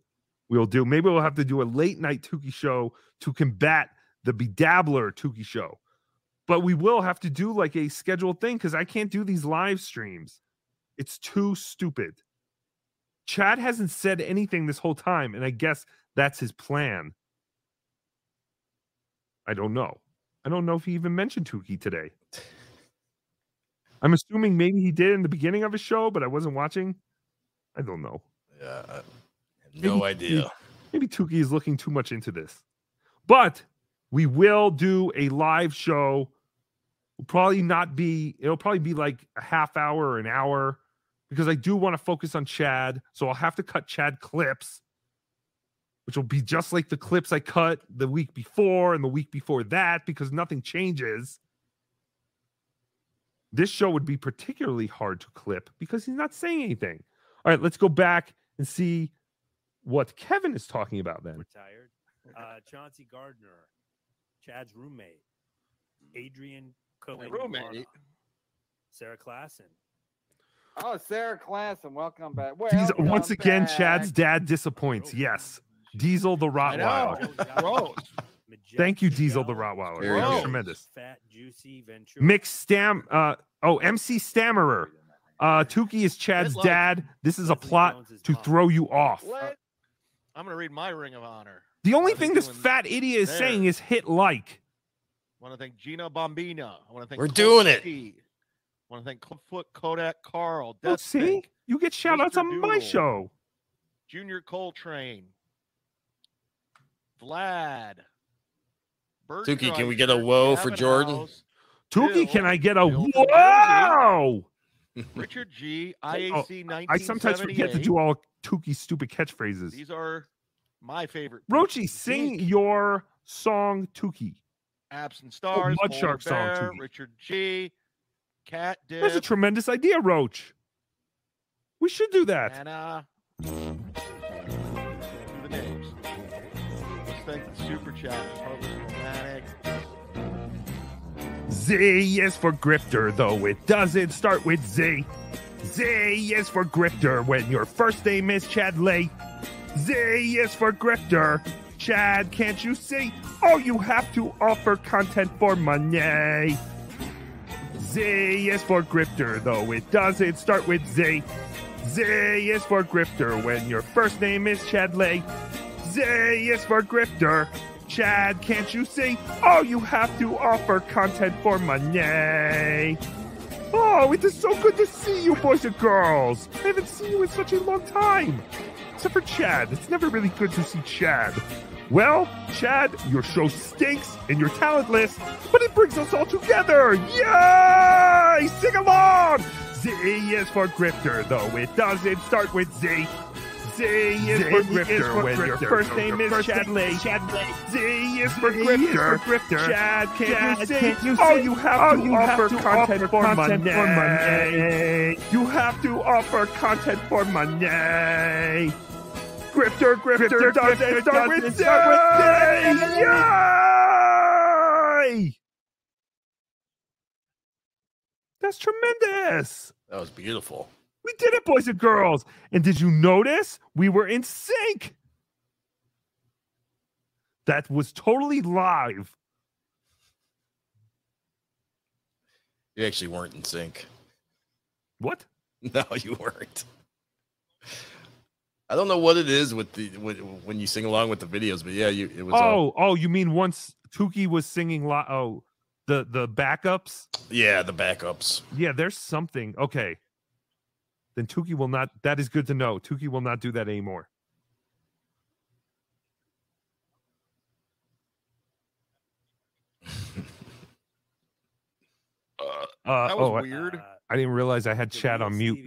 we'll do. Maybe we'll have to do a late night Tookie show to combat the BeDabbler Tookie show. But we will have to do like a scheduled thing because I can't do these live streams. It's too stupid. Chad hasn't said anything this whole time, and I guess that's his plan. I don't know. I don't know if he even mentioned Tookie today. I'm assuming maybe he did in the beginning of his show, but I wasn't watching. I don't know. Yeah, I have no idea. Maybe Tookie is looking too much into this. But we will do a live show. Will probably not be, it'll probably be like a half hour or an hour because I do want to focus on Chad. So I'll have to cut Chad clips, which will be just like the clips I cut the week before and the week before that because nothing changes. This show would be particularly hard to clip because he's not saying anything. All right, let's go back and see what Kevin is talking about then. Retired. Uh, Chauncey Gardner, Chad's roommate, Adrian Cohen, roommate? Sarah Klassen. Oh, Sarah Klassen, welcome back. He's, Welcome once again, back. Chad's dad disappoints. Yes. Diesel the I. Rottweiler. Thank you, Diesel the Rottweiler. Very That was tremendous. Fat, juicy Ventura. Mick Stam uh oh, MC Stammerer. Uh Tookie is Chad's dad. This is a plot to throw you off. I'm gonna read my Ring of Honor. The only thing this fat idiot is there. saying is hit like. I want to thank Gina Bombina. I want to thank We're Colt doing it. I want to thank Clubfoot Kodak Carl. Oh, Death see? Pink, You get shout outs Mr. on my show. Junior Coltrane, Vlad. Bert Tookie, can we get a whoa for Jordan? House, Tookie, Bill, can I get a Bill whoa? Richard G, Oh, IAC I sometimes forget to do all Tookie's stupid catchphrases. These are my favorite. Rochi, sing your song Tookie. Absent Stars, Mud Polar Shark song, Bear. Richard G, cat dip. That's a tremendous idea, Roach. We should do that. And uh, do the names. Let's thank the super chat. Romantic. Z is for grifter, though it doesn't start with Z. Z is for grifter when your first name is Chad Lay. Z is for grifter. Chad, can't you see? Oh, you have to offer content for money. Z is for grifter, though it doesn't start with Z. Z is for grifter when your first name is Chad Lay. Z is for grifter. Chad, can't you see? Oh, you have to offer content for money. Oh, it is so good to see you, boys and girls. I haven't seen you in such a long time. Except for Chad. It's never really good to see Chad. Well, Chad, your show stinks and you're talentless, but it brings us all together. Yay! Sing along! Z is for grifter, though it doesn't start with Z. Z is for grifter when your first name is Chad Lay. Z is for grifter. Chad, can you sing? Oh, you have to offer content for money. You have to offer content for money. Grifter, grifter, doesn't start with Z. Yay! That's tremendous. That was beautiful. We did it, boys and girls. And did you notice we were in sync? That was totally live. You actually weren't in sync. What? No, you weren't. I don't know what it is with the when, when you sing along with the videos, but yeah, you it was. all- Oh, oh, you mean once Tookie was singing li- oh the the backups? yeah, the backups. Yeah, there's something. Okay. Then Tookie will not that is good to know. Tookie will not do that anymore. Uh, That was oh, I- weird. I, didn't realize I had chat on mute.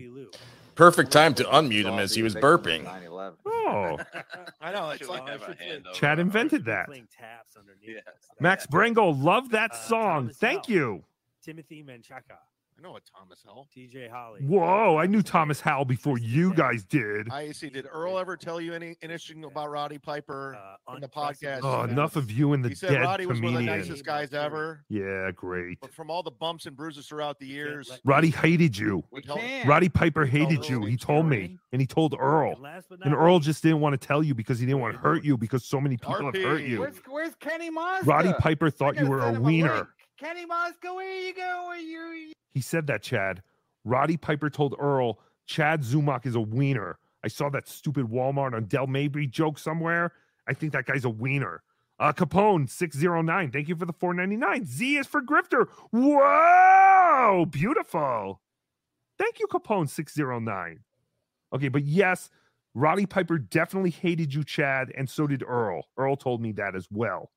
Perfect time to unmute him as he was burping. Oh, I know. It's Should like have a hand Chad our- invented that. Taps underneath. Yeah. Max Brango, love that Uh, song. Thomas Thank Howell. you. Timothy Menchaca, I know what Thomas Howell. TJ Holly. Whoa, I knew Thomas Howell before you guys did. I see. Did Earl ever tell you any anything about Roddy Piper Uh, in the podcast? Oh, enough of you and the He said dead Roddy was one of the nicest guys ever. Yeah, great. But from all the bumps and bruises throughout the years, Roddy hated you. we told- Roddy Piper hated you. He told me, and he told Earl. And last but And Earl least, just didn't want to tell you because he didn't want to hurt you because so many people have hurt you. Where's, where's Kenny Mosca? Roddy Piper thought you were a send him wiener. Kenny Mosca, where you go? Where you? He said that, Chad. Roddy Piper told Earl, Chad Zumock is a wiener. I saw that stupid Walmart on Dale Mabry joke somewhere. I think that guy's a wiener. Uh, Capone 609. Thank you for the 499. Z is for Grifter. Whoa! Beautiful. Thank you, Capone 609. Okay, but yes, Roddy Piper definitely hated you, Chad, and so did Earl. Earl told me that as well.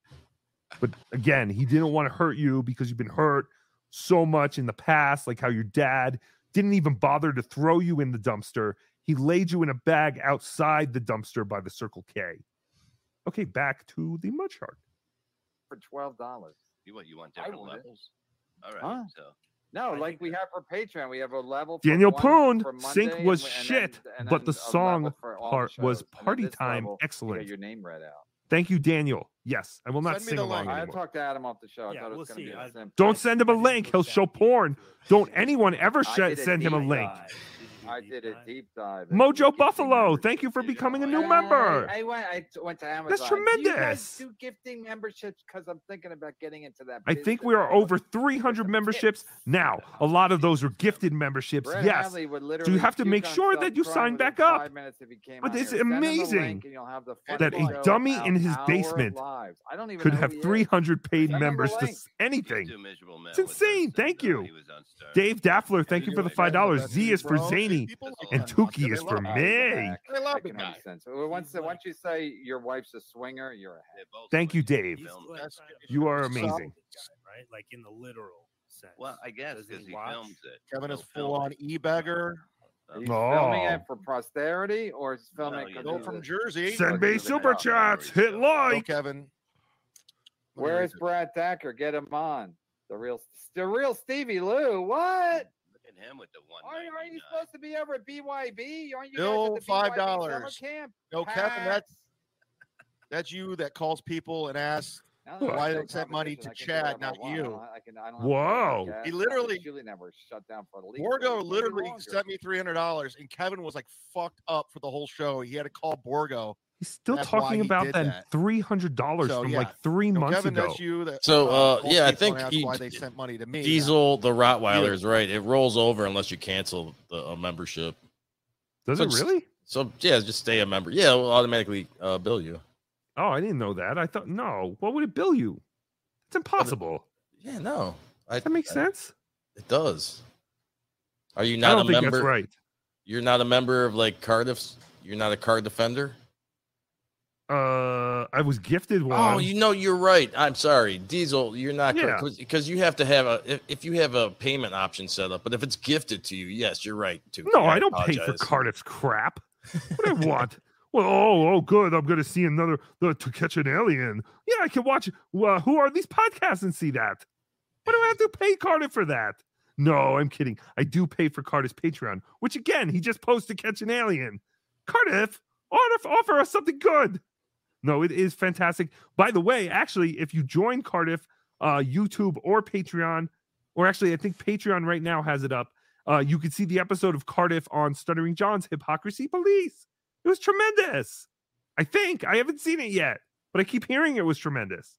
But again, he didn't want to hurt you because you've been hurt so much in the past, like how your dad didn't even bother to throw you in the dumpster. He laid you in a bag outside the dumpster by the Circle K. Okay, back to the mud shark. For twelve dollars. You want you want different want it. levels? All right. Huh? So No, like we have for Patreon, we have a level. Daniel Poon, for Sync was and- and shit, then- and but the song level for all the part was shows. And party time level, excellent. get your name read out. Thank you, Daniel. Yes, I will not Send me sing the along link. I talked to Adam off the show. I Yeah, thought it we'll going to see. be I- a simple. Don't send him a link. He'll show porn. Don't anyone ever sh- send him a deep link. I did a deep dive. Mojo Buffalo, thank you for becoming a new member. I, I went. I t- went to Amazon. That's Do you guys tremendous. do gifting memberships because I'm thinking about getting into that. I think we are over 300 memberships now. A lot of those are gifted memberships. Brett Yes. Hadley would So you have to make sure that you sign back up. five minutes if he came But it's here. Send him the amazing link and you'll have the that a dummy in his basement. I don't even could have who he is. 300 paid Send him the members to anything. too miserable man It's insane. Thank you. he was on Star. Dave Daffler, thank you for the five dollars. Z is for. Zany, People and that. Tookie is for me. Back. I love That the guy. sense. Well, Once, once you say your wife's a swinger, you're a head. They're Thank you. Dave. You are So- amazing. right? Like in the literal sense. Well, I guess because he he films it. Kevin is full on it. e-beggar. He's Oh. filming it for posterity, or is filming No, it you 'cause know, Go from a- Jersey. Send me super that. chats. Hit Go, like. Kevin. Let me Where read is this. Brad Thacker? Get him on. The real, the real Stevie Lou. What? Look at him with the one. Aren't, aren't you supposed to be over at BYB? Aren't you Bill, guys at $5. camp? No, Kevin, that's that's you that calls people and asks Now why I'm they sent money to competition, I can do Chad, not I you. I can, I don't Whoa. He literally- Julie never shut down for the league. Borgo literally sent me three hundred dollars, and Kevin was like fucked up for the whole show. He had to call Borgo. He's still That's talking he about that, that. three hundred dollars So, from yeah. like three So, months Kevin, ago. that's you. That, So, uh, calls yeah, I think and he- why they sent money to me. Diesel, the Rottweiler is right. It rolls over unless you cancel the uh, membership. Does So it really? So yeah, just stay a member. Yeah, we'll automatically uh, bill you. Oh, I didn't know that. I thought no. What would it bill you? It's impossible. Yeah, no. I, that makes I- sense. It does. Are you I not don't a think member? that's right. You're not a member of like Cardiff's. You're not a card defender. Uh, I was gifted one. Oh, you know, you're right. I'm sorry, Diesel. You're not Yeah. because you have to have a if, if you have a payment option set up. But if it's gifted to you, yes, you're right. Too. No, I don't pay for. Cardiff's crap. What do I want? Well, oh, oh, good. I'm going to see another the, to catch an alien. Yeah, I can watch. Well, who are these podcasts and see that? Why do I have to pay Cardiff for that? No, I'm kidding. I do pay for Cardiff's Patreon, which again he just posted to catch an alien. Cardiff, offer, offer us something good. No, it is fantastic. By the way, actually, if you join Cardiff, uh, YouTube or Patreon, or actually, I think Patreon right now has it up. Uh, you can see the episode of Cardiff on Stuttering John's Hypocrisy Police. It was tremendous. I think I haven't seen it yet, but I keep hearing it was tremendous.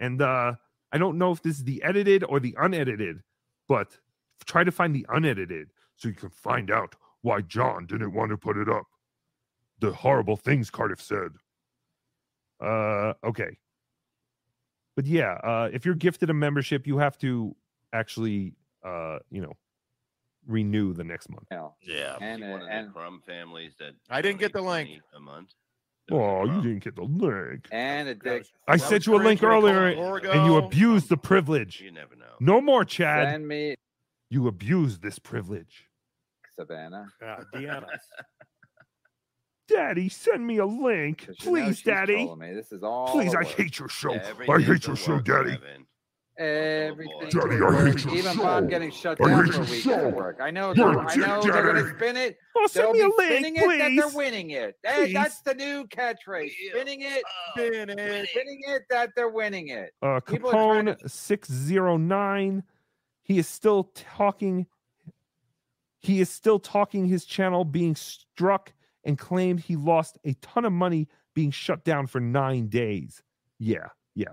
And uh, I don't know if this is the edited or the unedited, but try to find the unedited so you can find out why John didn't want to put it up. The horrible things Cardiff said. Uh, okay. But yeah, uh, if you're gifted a membership, you have to actually, uh, you know, renew the next month. Yeah. And, one uh, of the and Crumb families that I didn't get the link. a month. Oh, you didn't get the link. and a dick. I sent you a link earlier, and you abused the privilege. You never know. No more, Chad. Send me You abused this privilege. Savannah. Uh, Deanna. Daddy, send me a link. please, Daddy. This is all. Please, I hate your show. Yeah, I hate your show, Daddy. Kevin. Everything. Daddy, to I hate your Even show. Bob getting shut I down hate for a your week show. at work. I know. You're They're, a I dick, know they're gonna spin it. Oh, send They'll me a link, spinning it that they're winning it. That- that's the new catchphrase. Spinning it. Spinning it. Spinning it that they're winning it. Uh, People are trying Capone six zero nine. He is still talking. He is still talking his channel being struck and claimed he lost a ton of money being shut down for nine days. Yeah, yeah.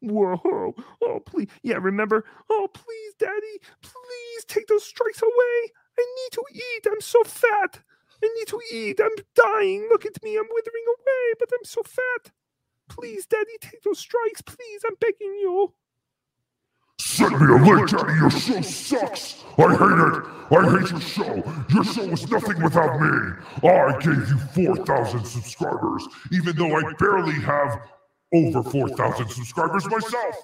Whoa, oh please, yeah. Remember? Oh please, Daddy, please take those strikes away. I need to eat. I'm so fat. I need to eat. I'm dying. Look at me. I'm withering away, but I'm so fat. Please, Daddy, take those strikes. Please, I'm begging you. Send me a link, Daddy. Your show sucks. I hate it. I hate your show. Your show is nothing without me. I gave you 4,000 subscribers, even though I barely have over 4,000 subscribers myself.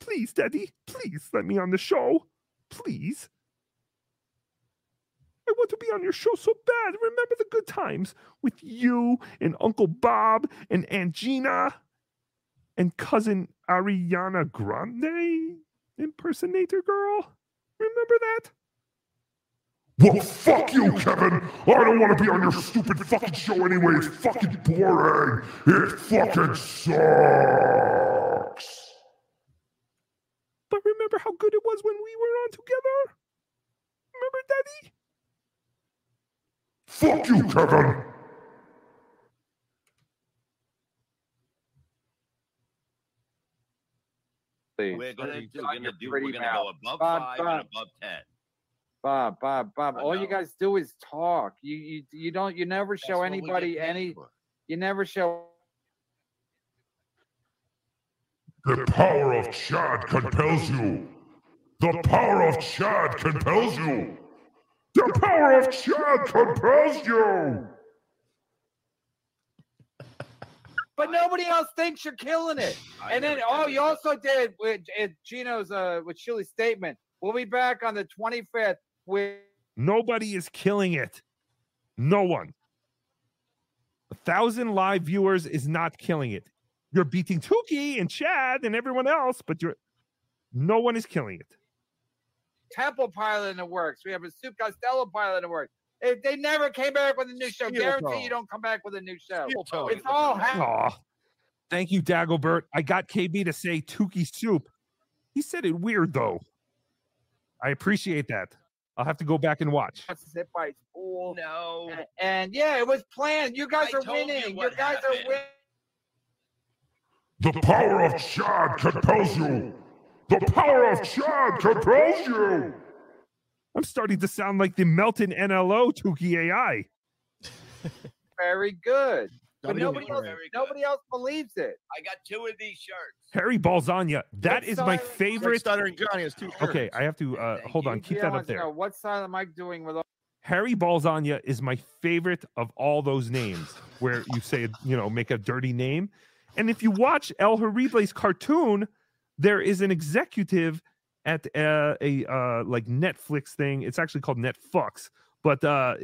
Please, Daddy, please let me on the show. Please. I want to be on your show so bad. Remember the good times with you and Uncle Bob and Aunt Gina and cousin Ariana Grande, impersonator girl. Remember that? Well, fuck you, Kevin. I don't want to be on your stupid fucking show anyway. It's fucking boring. It fucking sucks. But remember how good it was when we were on together? Remember, Daddy? Fuck you, Kevin. We're gonna do. We're gonna do. We're gonna go above Bob, five Bob. and above ten. Bob, Bob, Bob. All you guys do is talk. You you you don't you never show what anybody any. for. You never show. The power of Chad compels you. The power of Chad compels you. The power of Chad compels you. But nobody else thinks you're killing it. I And then, oh, you also did with Gino's uh with Chili's statement. We'll be back on the 25th with Nobody is killing it. No one. A thousand live viewers is not killing it. You're beating Tukey and Chad and everyone else, but you're no one is killing it. Temple pilot in the works. We have a Soup Costello pilot in the works. If they never came back with a new show, Steel guarantee toe. you don't come back with a new show. Steel toe. It's all happening. Thank you, Dagobert. I got KB to say Tookie soup. He said it weird though. I appreciate that. I'll have to go back and watch. Sit by his pool. No. And, and yeah, it was planned. You guys I are told you winning. You guys happened. are winning. The power of Chad compels you. The power of Chad compels you. I'm starting to sound like the Melton NLO Tookie AI. Very good. But nobody else, Very good. nobody else believes it. I got two of these shirts. Harry Balzania. That What is my side- favorite. Stuttering Johnny has two shirts. Okay, I have to uh, Thank hold on. Keep Yeah, that up there. What side am I doing with all? Harry Balzania is my favorite of all those names where you say, you know, make a dirty name. And if you watch El Horrible's cartoon, there is an executive at uh, a uh, like Netflix thing. It's actually called Netflix, but uh,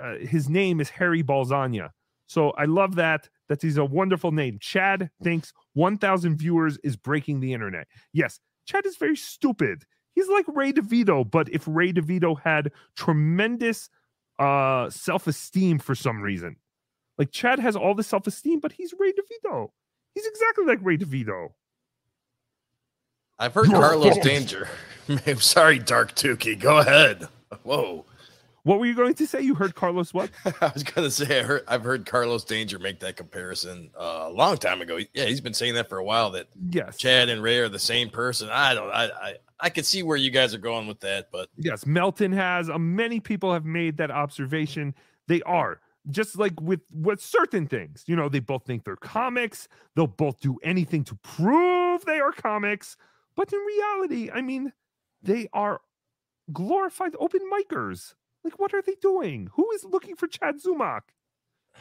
uh, his name is Harry Balzania. So I love that. That is a wonderful name. Chad thinks 1,000 viewers is breaking the internet. Yes, Chad is very stupid. He's like Ray DeVito, but if Ray DeVito had tremendous uh self-esteem for some reason. Like Chad has all the self-esteem, but he's Ray DeVito. He's exactly like Ray DeVito. I've heard Carlos Danger. I'm sorry, Dark Tookie. Go ahead. Whoa. What were you going to say? You heard Carlos what? I was gonna say I heard I've heard Carlos Danger make that comparison uh, a long time ago. Yeah, he's been saying that for a while. That Yes. Chad and Ray are the same person. I don't. I I, I can see where you guys are going with that, but Yes, Melton has. Uh, many people have made that observation. They are just like with with certain things. You know, they both think they're comics. They'll both do anything to prove they are comics. But in reality, I mean, they are glorified open micers. Like, what are they doing? Who is looking for Chad Zumock?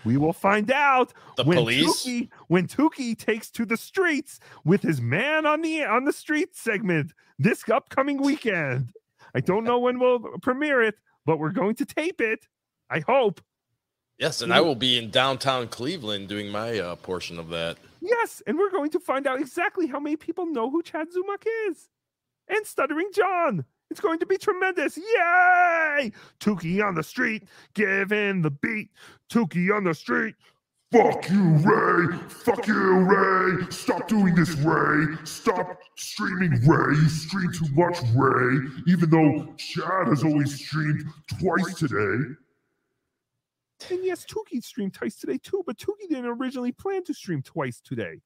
We will find out The when police? Tookie, when Tookie takes to the streets with his man on the on the street segment this upcoming weekend. I don't know when we'll premiere it, but we're going to tape it. I hope. yes, and I will be in downtown Cleveland doing my uh, portion of that. Yes, and we're going to find out exactly how many people know who Chad Zumock is. And Stuttering John. It's going to be tremendous. Yay! Tookie on the street, giving the beat. Tookie on the street. Fuck you, Ray. Fuck you, Ray. Stop doing this, Ray. Stop streaming, Ray. You stream too much, Ray. Even though Chad has only streamed twice today. And yes, Tookie streamed twice today too, but Tookie didn't originally plan to stream twice today.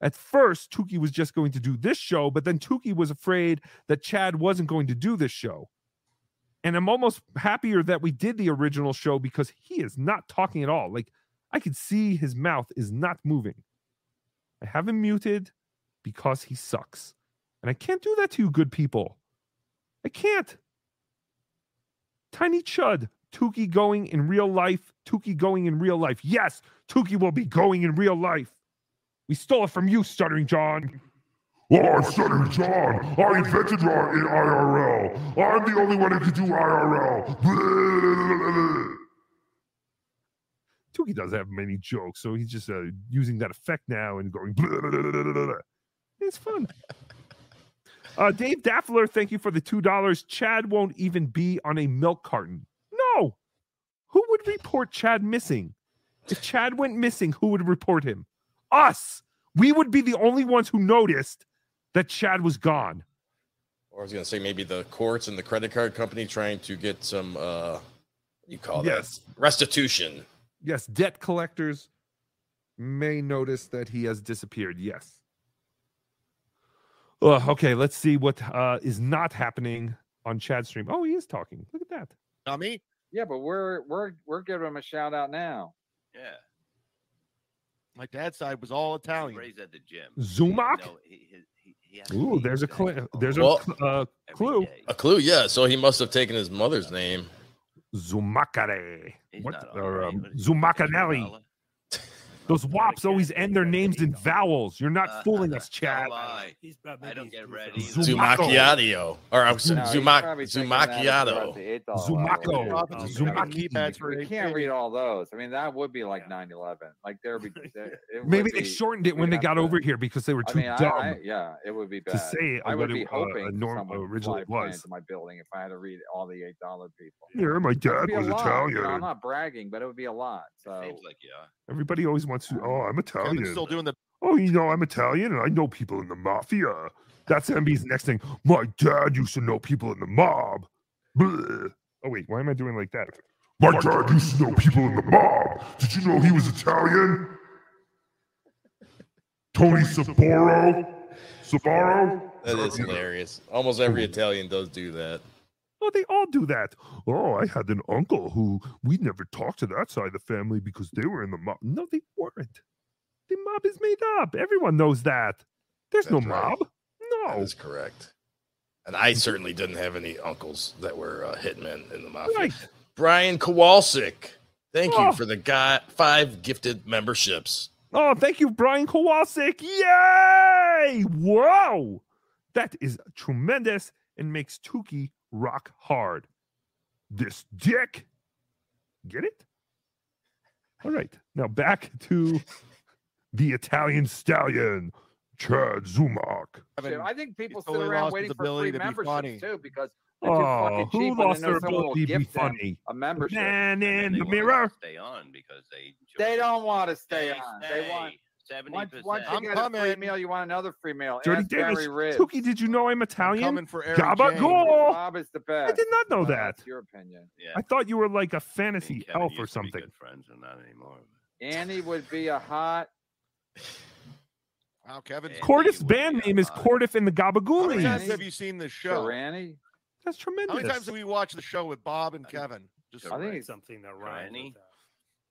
At first, Tookie was just going to do this show, but then Tookie was afraid that Chad wasn't going to do this show. And I'm almost happier that we did the original show because he is not talking at all. Like I could see his mouth is not moving. I have him muted because he sucks. And I can't do that to you, good people. I can't. Tiny Chud, Tookie going in real life. Tookie going in real life. Yes, Tookie will be going in real life. We stole it from you, Stuttering John. Oh, I'm Stuttering John. I invented Raw in IRL. I'm the only one who can do IRL. Tookie doesn't have many jokes, so he's just uh, using that effect now and going. It's fun. Uh, Dave Daffler, thank you for the two dollars. Chad won't even be on a milk carton. No, who would report Chad missing? If Chad went missing, who would report him? Us. We would be the only ones who noticed that Chad was gone. Or I was gonna say maybe the courts and the credit card company trying to get some uh what do you call Yes. that restitution. Yes, debt collectors may notice that he has disappeared. Yes. Ugh, okay, let's see what uh, is not happening on Chad's stream. Oh, he is talking. Look at that. Not me. Yeah, but we're we're we're giving him a shout out now. Yeah. My dad's side was all Italian. Raised at the gym. Zumock? No, he, he, he, he Ooh, there's a cl- there's a Well- cl- uh, clue. A clue, yeah. So he must have taken his mother's name. Zumacare. What? not Or, all um, right. Zumacanelli. Those wops always end their names in vowels. You're Uh, not fooling us, Chad. I don't get ready. Zumacchiato. Or I'm sorry, No, Zumac probably thinking that as Zumacchiato. as the eight dollar Zumako. level. Zumaki. We can't read all those. I mean, that would be like 9/11. Like there would be. there- Maybe they be- shortened it when they got to- over here because they were I too mean, dumb. I- yeah, it would be bad. to say it I would be it, uh, hoping a norm someone would originally fly a plane was. to my building if I had to read all the eight dollar people. Yeah, my dad was Italian. I'm not bragging, but it would be a lot. So Seems like you are. Everybody always wants to. Oh, I'm Italian. Kevin's still doing the Oh, you know, I'm Italian and I know people in the mafia. That's MB's next thing. My dad used to know people in the mob. Bleh. Oh wait, why am I doing like that? My dad used to know people in the mob. Did you know he was Italian? Tony Saboro? Sabaro? That is hilarious. Almost every oh. Italian does do that. Oh, they all do that. Oh, I had an uncle who we never talked to that side of the family because they were in the mob. No, they weren't. The mob is made up. Everyone knows that. There's no right. mob. No. That's correct. And I certainly didn't have any uncles that were uh, hitmen in the mafia. Right. Brian Kowalczyk, thank you Oh. for the guy, five gifted memberships. Oh, thank you, Brian Kowalczyk. Yay! Whoa! That is tremendous and makes Tookie rock hard. This dick. Get it? All right. Now back to the Italian stallion, Chad Zumock. Shit, I think people sit totally around waiting for free ability to be memberships funny. too because they're too Oh, who lost their ability to be funny? a membership. Man in the mirror. Stay on because they. They don't want to stay Stay, on. They want. Seventy percent. I'm get a free meal, you want another free meal. Jody Ask Davis. Barry did you know I'm Italian? coming for Eric Gabba James. Bob is the best. I did not know Well, that. That's your opinion. Yeah. I thought you were like a fantasy Kevin elf or something. Good friends, and not anymore. Annie would be a hot. Wow, Kevin's Yeah. Cardiff's band name is hot- Cardiff and the How many times have you seen this show? Durrani. That's tremendous. How many times have we watched the show with Bob and uh, Kevin? Just I think he's something that rhymes Granny? with that.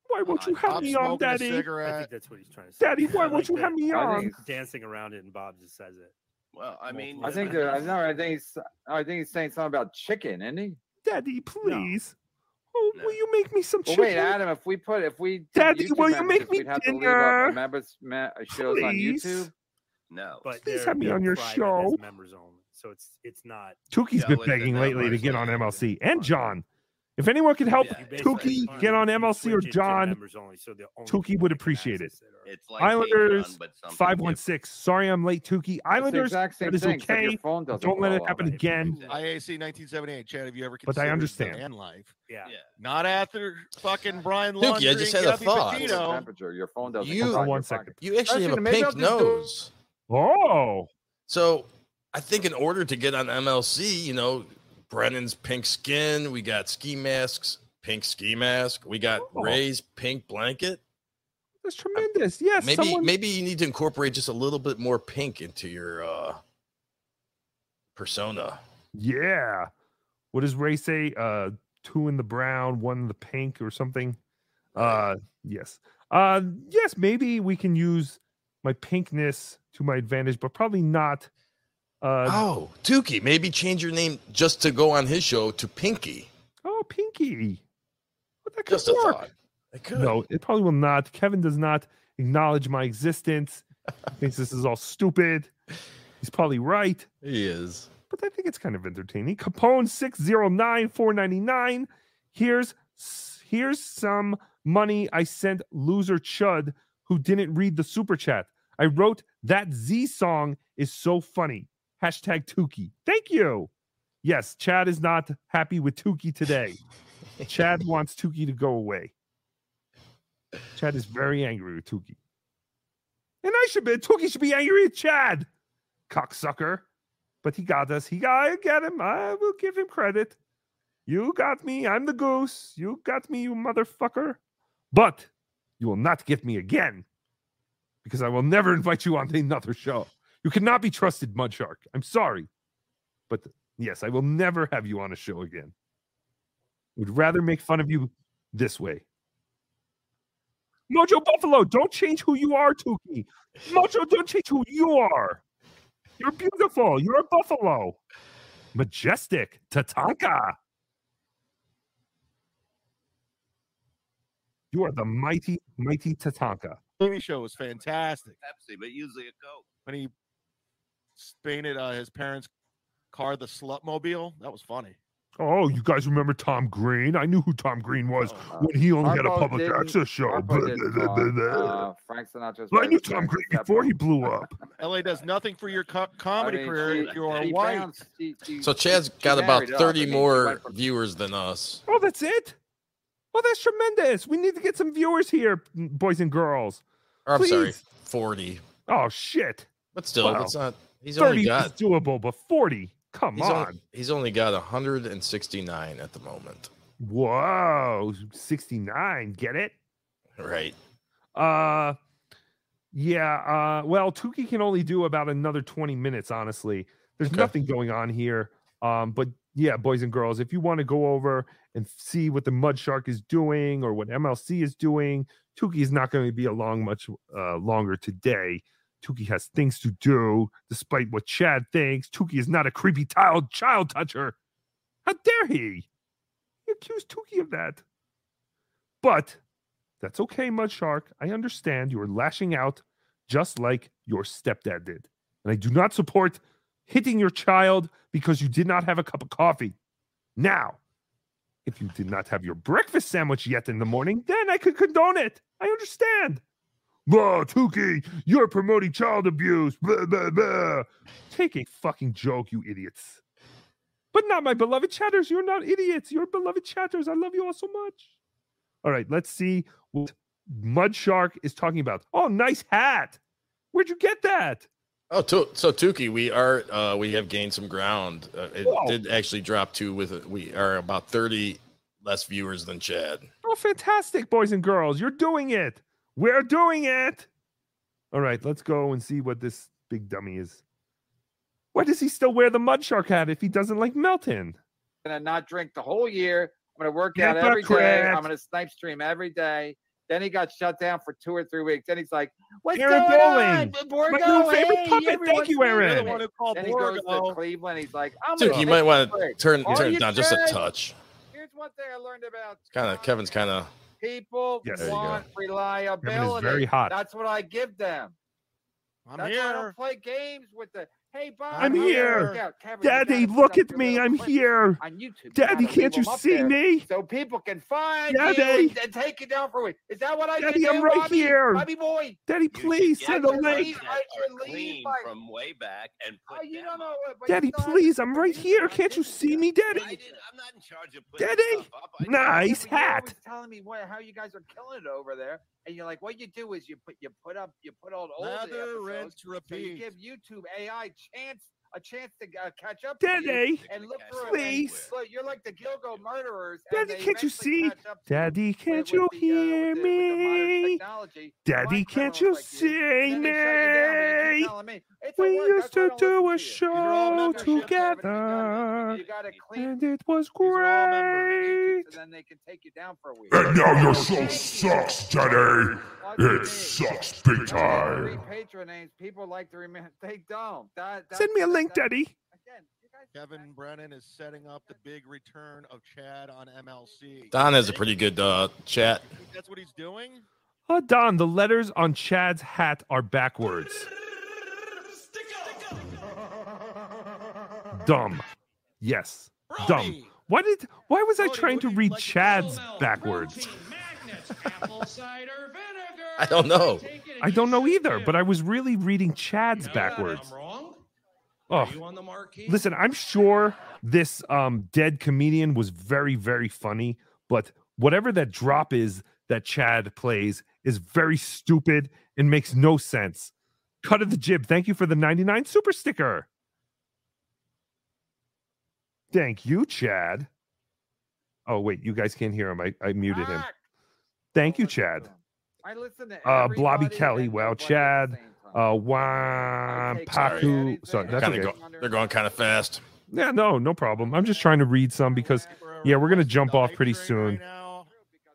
Why won't you have Bob me on, smoking a Daddy? I cigarette. think that's what he's trying to say. Daddy, why I won't you that. have me I on? think Dancing around it, and Bob just says it. Well, I mean, I think uh, that I. I think he's. I think he's saying something about chicken, isn't he? Daddy, please. Oh, will you make me some Well, chicken? wait, Adam. If we put, if we, did Daddy, YouTube will you make memberships, me we'd have to leave dinner? up members ma- shows on Please. YouTube. no. But Please they're- have me they're on your private as show. members only, so it's it's not. Tookie's Yeah, been listen, begging lately to get on listen. MLC. And John. If anyone could help Yeah, Tookie get on MLC or switch it to John, members only, so Tookie would appreciate it. It's like Islanders, Patreon, but something 516. Sorry I'm late, Tookie. Islanders, that is thing, okay. Don't let it happen again. IAC 1978. Chad, have you ever considered But I understand. And life? Yeah. different. Yeah. Not after fucking Brian Dookie, I just had a thought. Temperature. Your phone doesn't. You- come Hold out on one second. pocket. You actually have a pink I'll just do- nose. Oh, So I think in order to get on MLC, you know, Brennan's pink skin, we got ski masks, pink ski mask, we got Oh. Ray's pink blanket. that's tremendous. Yes, Maybe someone, maybe you need to incorporate just a little bit more pink into your uh persona. Yeah. What does Ray say? Uh, two in the brown, one in the pink, or something. Uh, yes. Uh, yes. Maybe we can use my pinkness to my advantage, but probably not. Uh, Oh, Tookie, maybe change your name just to go on his show to Pinky. oh, Pinky. But that could Just a work. thought. It could. No, it probably will not. Kevin does not acknowledge my existence. He thinks this is all stupid. He's probably right. He is. but I think it's kind of entertaining. Capone six zero nine four ninety nine. Here's here's some money I sent loser Chud who didn't read the super chat. I wrote that Z song is so funny. Hashtag Tookie. Thank you. Yes, Chad is not happy with Tookie today. Chad wants Tookie to go away. Chad is very angry with Tookie. And I should be Tookie should be angry at Chad. Cocksucker but he got us. He got I get him. I will give him credit. You got me. I'm the goose. You got me, you motherfucker. But you will not get me again because I will never invite you on another show. You cannot be trusted, Mudshark. I'm sorry. But yes, I will never have you on a show again. Would rather make fun of you this way. Mojo Buffalo, don't change who you are, Tookie. Mojo, don't change who you are. You're beautiful. You're a buffalo. Majestic. Tatanka. You are the mighty, mighty Tatanka. TV show was fantastic. Pepsi, but usually a Coke. When he painted uh, his parents' car the slut mobile, that was funny. Oh, you guys remember Tom Green? I knew who Tom Green was when he only had a public access show. Harpo Blah, blah, blah, blah, blah. uh, Frank Sinatra's Well, I knew Tom Green before he blew up. LA does nothing for your co- comedy I mean, career she- if you are white. found- she- she- So Chad's she got about married up. 30 I mean, she more viewers than us. Oh, that's it? Oh, that's tremendous. We need to get some viewers here, boys and girls. Or, I'm sorry, 40. Oh shit. But still, Wow. it's not. He's 30 only is got. doable, but 40. Come He's on. only, he's only got 169 at the moment. Whoa, 69. Get it? Right. Uh yeah, uh well, Tookie can only do about another 20 minutes, honestly. There's Okay. nothing going on here. Um, but yeah, boys and girls, if you want to go over and see what the Mud Shark is doing or what MLC is doing, Tookie is not going to be along much uh, longer today. Tookie has things to do, despite what Chad thinks. Tookie is not a creepy child child toucher. How dare he? He accused Tookie of that. But that's okay, Mud Shark. I understand you are lashing out just like your stepdad did. And I do not support hitting your child because you did not have a cup of coffee. Now, if you did not have your breakfast sandwich yet in the morning, then I could condone it. I understand. Blah, Tookie, you're promoting child abuse. Blah, blah, blah. Take a fucking joke, you idiots. But not my beloved chatters. You're not idiots. You're beloved chatters. I love you all so much. All right, let's see what Mud Shark is talking about. Oh, nice hat. Where'd you get that? Oh, to, so Tookie, we are uh, we have gained some ground. Uh, it Whoa. did actually drop two with it. We are about 30 less viewers than Chad. Oh, fantastic, boys and girls. You're doing it. We're doing it. All right, let's go and see what this big dummy is. Why does he still wear the Mud Shark hat if he doesn't like Melton? I'm gonna not drink the whole year. I'm gonna work out Hypocrite. every day. I'm gonna snipe stream every day. Then he got shut down for two or three weeks. Then he's like, "What's Aaron going Bowling, on, Borgo? my new favorite Hey, puppet. Thank you, Aaron. the one who called Then he goes to Cleveland. He's like, "I'm Tookie, gonna you might want to turn Are turn you it down just a touch. Here's one thing I learned about Kind of Kevin's kind of people Yes. Want reliability. very hot. That's what I give them. I'm That's why I don't play games with the. Hey, Bob. I'm how's it here. work out? Daddy, look at me. I'm here. On YouTube. Daddy, gotta can't leave you 'em up see there me? So people can find Daddy. you and, and take you down for a week. Is that what I Daddy, do? I'm right Bobby? here. Bobby boy. Daddy, please send a link. I that leave clean my- from way back and put Oh, you don't know. up. what- but Daddy, please, I'm right here. Can't you see me, Daddy? I didn't, I'm not in charge of putting Daddy, stuff up. I just- nice Yeah, but you're hat. telling me what, how you guys are killing it over there, and you're like, what you do is you put you put up you put all old Lather, episodes, rinse, so you give YouTube AI chance a chance to uh, catch up. Daddy, to you and look for it. please. Look, you're like the Gilgo murderers. Daddy, can't you see? catch up to you Daddy, can't you the, uh, hear with the- with the modern me? Daddy, can't you like see Then they shut you down, but you keep me? me, We used that's why I to don't do listen a to you." These are all show memberships, Kevin, you gotta- together, You got to clean and it was These are all members. great. so then they can take you down for a week. And now your show sucks, Daddy. What do you mean? It sucks big Three time. patron names. People like to remember. They don't. Send me a that's- link, Daddy. Again, you guys Kevin Brennan is setting up the big return of Chad on MLC. Don has a pretty good uh, chat. That's what he's doing? Uh, Don, the letters on Chad's hat are backwards. Dumb. Yes. Dumb. Why did why was I trying to read like- Chad's backwards? I don't know. I don't know either, but I was really reading Chad's backwards. Oh, listen, I'm sure this um, dead comedian was very, very funny, but whatever that drop is that Chad plays is very stupid and makes no sense. Cut of the jib. Thank you for the 99 super sticker. Thank you, Chad. Oh, wait, you guys can't hear him. I, I muted him. Thank you, Chad. I listen to Uh, Blobby Kelly. Wow, Chad. Same time. Uh, I Wan Paku. anything. Sorry, that's okay. go, they're going kind of fast. Yeah, no, no problem. I'm just trying to read some because yeah, we're gonna jump off pretty soon.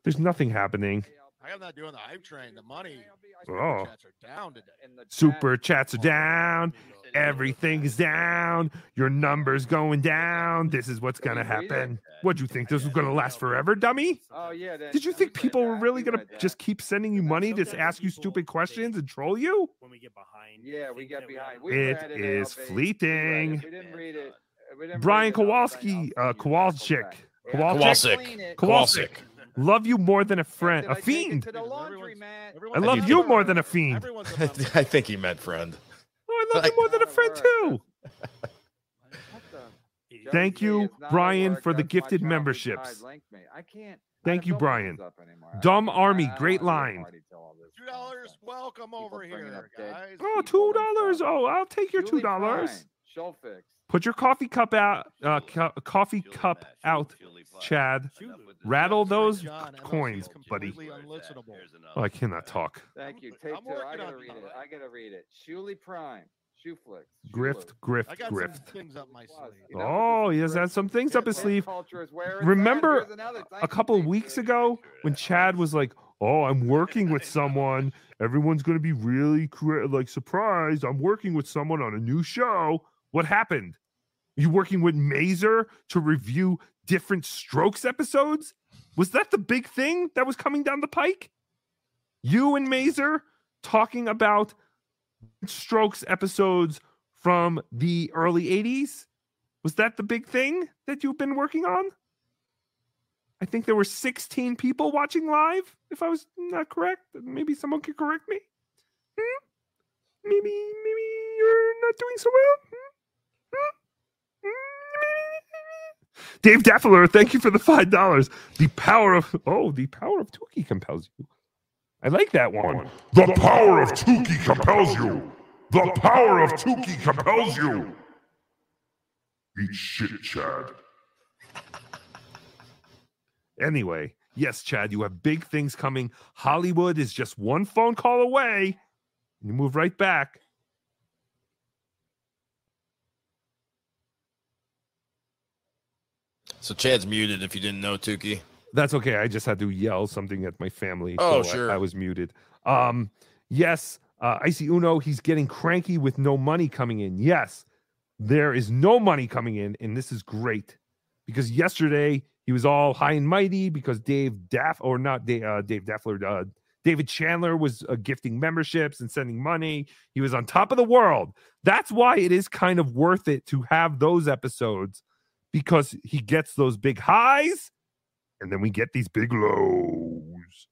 There's nothing happening. I am not doing the hype train. The money. Oh. Chats are down today. In the chat, Super chats are down. Everything's down. Your numbers going down. This is what's gonna happen. What'd you think this was gonna last forever, dummy? Oh yeah. Did you think people were really gonna just keep sending you money to ask you stupid questions and troll you? When we get behind. Yeah, we get behind. We It read it, is LB. We read it. fleeting. We didn't read it. Brian read it, Kowalski, uh, Kowalczyk, Kowalczyk. Kowalczyk. Love you more than a friend, a fiend. To the laundry, man. I love you more than a fiend. I think he meant friend. I love you more than a friend too. Thank you, Brian, for the gifted memberships. I can't. Thank you, Brian. Dumb Army, great line. Two dollars. Welcome over here, guys. Oh, two dollars. Oh, I'll take your two dollars. Show fix. Put your coffee cup out. Uh, co- coffee cup out, Chad. Rattle those coins, buddy. Oh, I cannot talk. Thank you. Take two. I gotta read it. I gotta read it. Shuli Prime. Shoe flicks. Grift, grift, I got some grift. things up my sleeve. Oh, he has had some things up his sleeve. Culture is where it's at. Remember a couple weeks ago when Chad was like, "Oh, I'm working with someone. Everyone's going to be really like surprised. I'm working with someone on a new show." What happened? You working with Mazer to review different Strokes episodes? Was that the big thing that was coming down the pike? You and Mazer talking about Strokes episodes from the early 80s? Was that the big thing that you've been working on? I think there were 16 people watching live, if I was not correct. Maybe someone could correct me. Hmm? Maybe, maybe you're not doing so well. Hmm? Hmm? Hmm? Dave Daffler, thank you for the five dollars. The power of oh, the power of Tookie compels you. I like that one. The power of Tookie compels you. The power of Tookie compels you. Eat shit, Chad. Anyway, yes, Chad, you have big things coming. Hollywood is just one phone call away. You move right back. So Chad's muted if you didn't know, Tookie. That's okay. I just had to yell something at my family. Oh, so I- sure. I, was muted. Um, yes, uh, Icy Uno, he's getting cranky with no money coming in. Yes, there is no money coming in, and this is great because yesterday he was all high and mighty because Dave Daff or not Dave, uh, Dave Daffler, uh, David Chandler was uh, gifting memberships and sending money. He was on top of the world. That's why it is kind of worth it to have those episodes because he gets those big highs and then we get these big lows.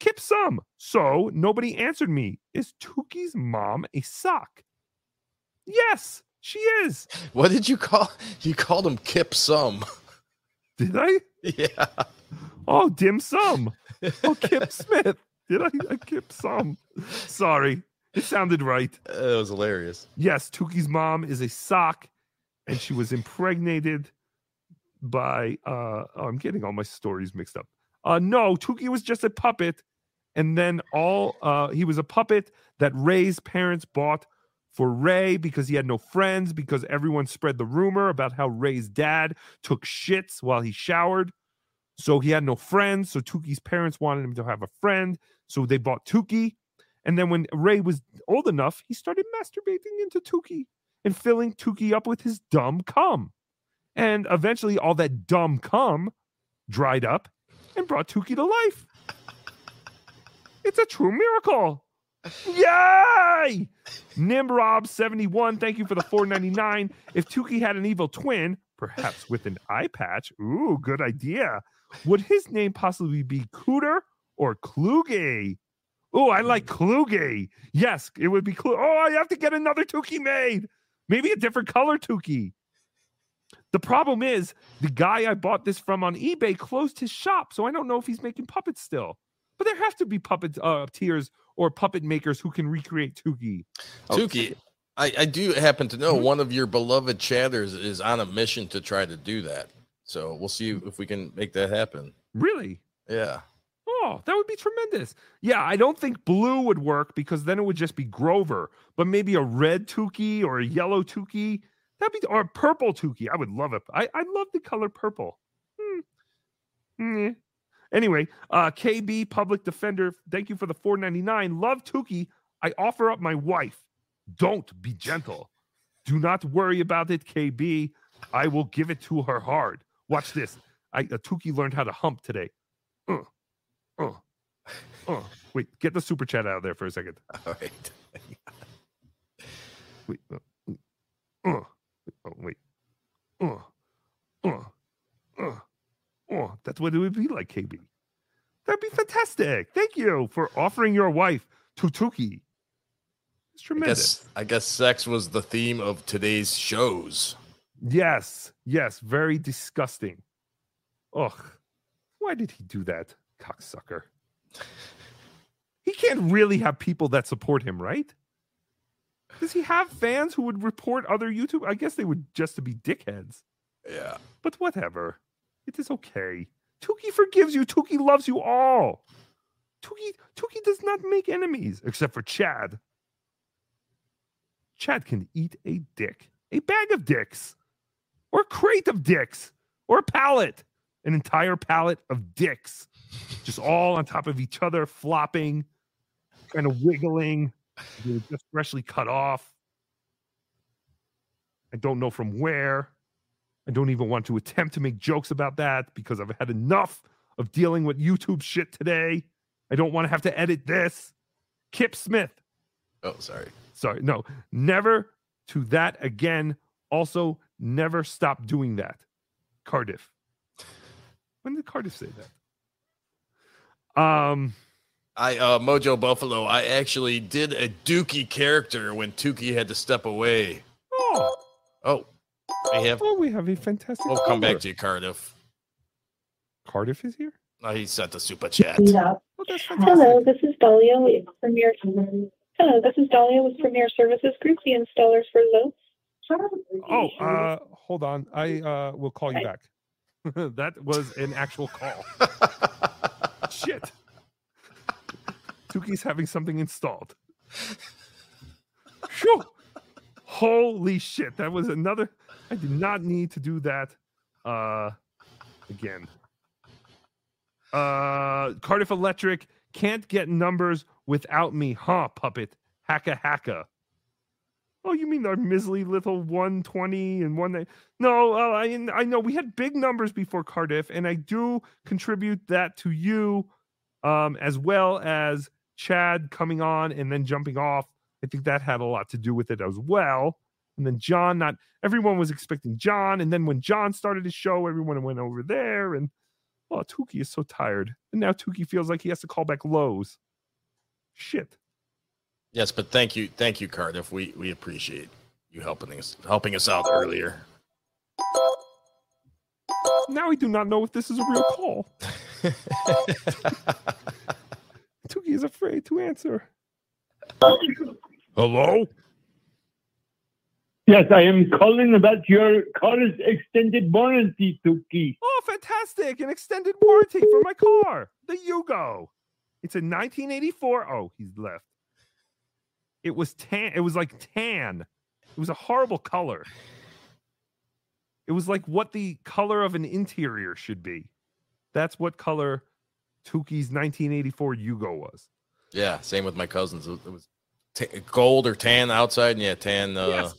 Kip some. So nobody answered me. Is Tookie's mom a sock? Yes, she is. What did you call? You called him Kip Sum. Did I? Yeah. Oh, dim sum. Oh, Kip Smith. Did I? I Kip some. Sorry. It sounded right. Uh, it was hilarious. Yes, Tookie's mom is a sock, and she was impregnated by uh oh, I'm getting all my stories mixed up. Uh no, Tookie was just a puppet, and then all uh he was a puppet that Ray's parents bought for Ray because he had no friends, because everyone spread the rumor about how Ray's dad took shits while he showered. So he had no friends. So Tookie's parents wanted him to have a friend. So they bought Tookie. And then when Ray was old enough, he started masturbating into Tookie and filling Tookie up with his dumb cum. And eventually, all that dumb cum dried up and brought Tookie to life. It's a true miracle. Yay! Nimrob71, thank you for the 499. If Tookie had an evil twin, perhaps with an eye patch, ooh, good idea. Would his name possibly be Cooter or Kluge? Oh, I like Kluge. Yes, it would be Kluge. Oh, I have to get another Tookie made. Maybe a different color Tookie. The problem is the guy I bought this from on eBay closed his shop, so I don't know if he's making puppets still. But there have to be puppet uh, tiers or puppet makers who can recreate Tookie. Oh, Tookie, I, I do happen to know one of your beloved chatters is on a mission to try to do that. So we'll see if we can make that happen. Really? Yeah. Oh, that would be tremendous. Yeah, I don't think blue would work because then it would just be Grover, but maybe a red Tookie or a yellow Tookie. That'd be or a purple Tookie. I would love it. I, I love the color purple. Hmm. Hmm. Anyway, uh KB Public Defender, thank you for the 499. Love Tookie. I offer up my wife. Don't be gentle. Do not worry about it, KB. I will give it to her hard. Watch this. I uh, Tookie learned how to hump today. Uh, uh, uh. Wait, get the super chat out of there for a second. All right. Wait. Uh, oh, wait. Uh, uh, uh, uh. That's what it would be like, KB. That'd be fantastic. Thank you for offering your wife to Tookie. It's I tremendous. guess I guess sex was the theme of today's shows. Yes, yes, very disgusting. Ugh. Why did he do that, cocksucker? He can't really have people that support him, right? Does he have fans who would report other YouTube? I guess they would just to be dickheads. Yeah. But whatever. It is okay. Tookie forgives you. Tookie loves you all. Tookie Tookie does not make enemies except for Chad. Chad can eat a dick, a bag of dicks, or a crate of dicks, or a pallet, an entire pallet of dicks, just all on top of each other, flopping, kind of wiggling. Just freshly cut off. I don't know from where. I don't even want to attempt to make jokes about that because I've had enough of dealing with YouTube shit today. I don't want to have to edit this. Kip Smith. Oh, sorry. Sorry. No, never to that again. Also, never stop doing that. Cardiff. When did Cardiff say that? Um, I uh Mojo Buffalo, I actually did a Dookie character when Tookie had to step away. oh, Oh, we have oh, we have a fantastic. we'll come back to you, Cardiff. Cardiff is here. Oh, he sent the super chat. Oh, that's. Hello, this is Dahlia with Premier. Hello, this is Dahlia with Premier Services Group, the installers for Zoe. Oh, uh, hold on. I uh, will call you back. that was an actual call. Shit. Tookie's having something installed. Holy shit. That was another. I did not need to do that uh, again. Uh, Cardiff Electric can't get numbers without me, huh, puppet? Hacka hacka. Oh, you mean our measly little 120 and one? No, uh, I I know we had big numbers before Cardiff, and I do contribute that to you, um, as well as Chad coming on and then jumping off. I think that had a lot to do with it as well. And then John, not everyone was expecting John, and then when John started his show, everyone went over there, and oh, Tookie is so tired, and now Tookie feels like he has to call back Lowe's. Shit. Yes, but thank you, thank you, Cardiff. We we appreciate you helping us helping us out earlier. Now we do not know if this is a real call. Tookie is afraid to answer. Hello? Yes, I am calling about your car's extended warranty, Tookie. Oh, fantastic! An extended warranty for my car, the Yugo. It's a 1984. Oh, he's left. It was tan. It was like tan. It was a horrible color. It was like what the color of an interior should be. That's what color Tookie's 1984 Yugo was. Yeah, same with my cousins. It was ta gold or tan outside, and yeah, tan. Uh, Yes.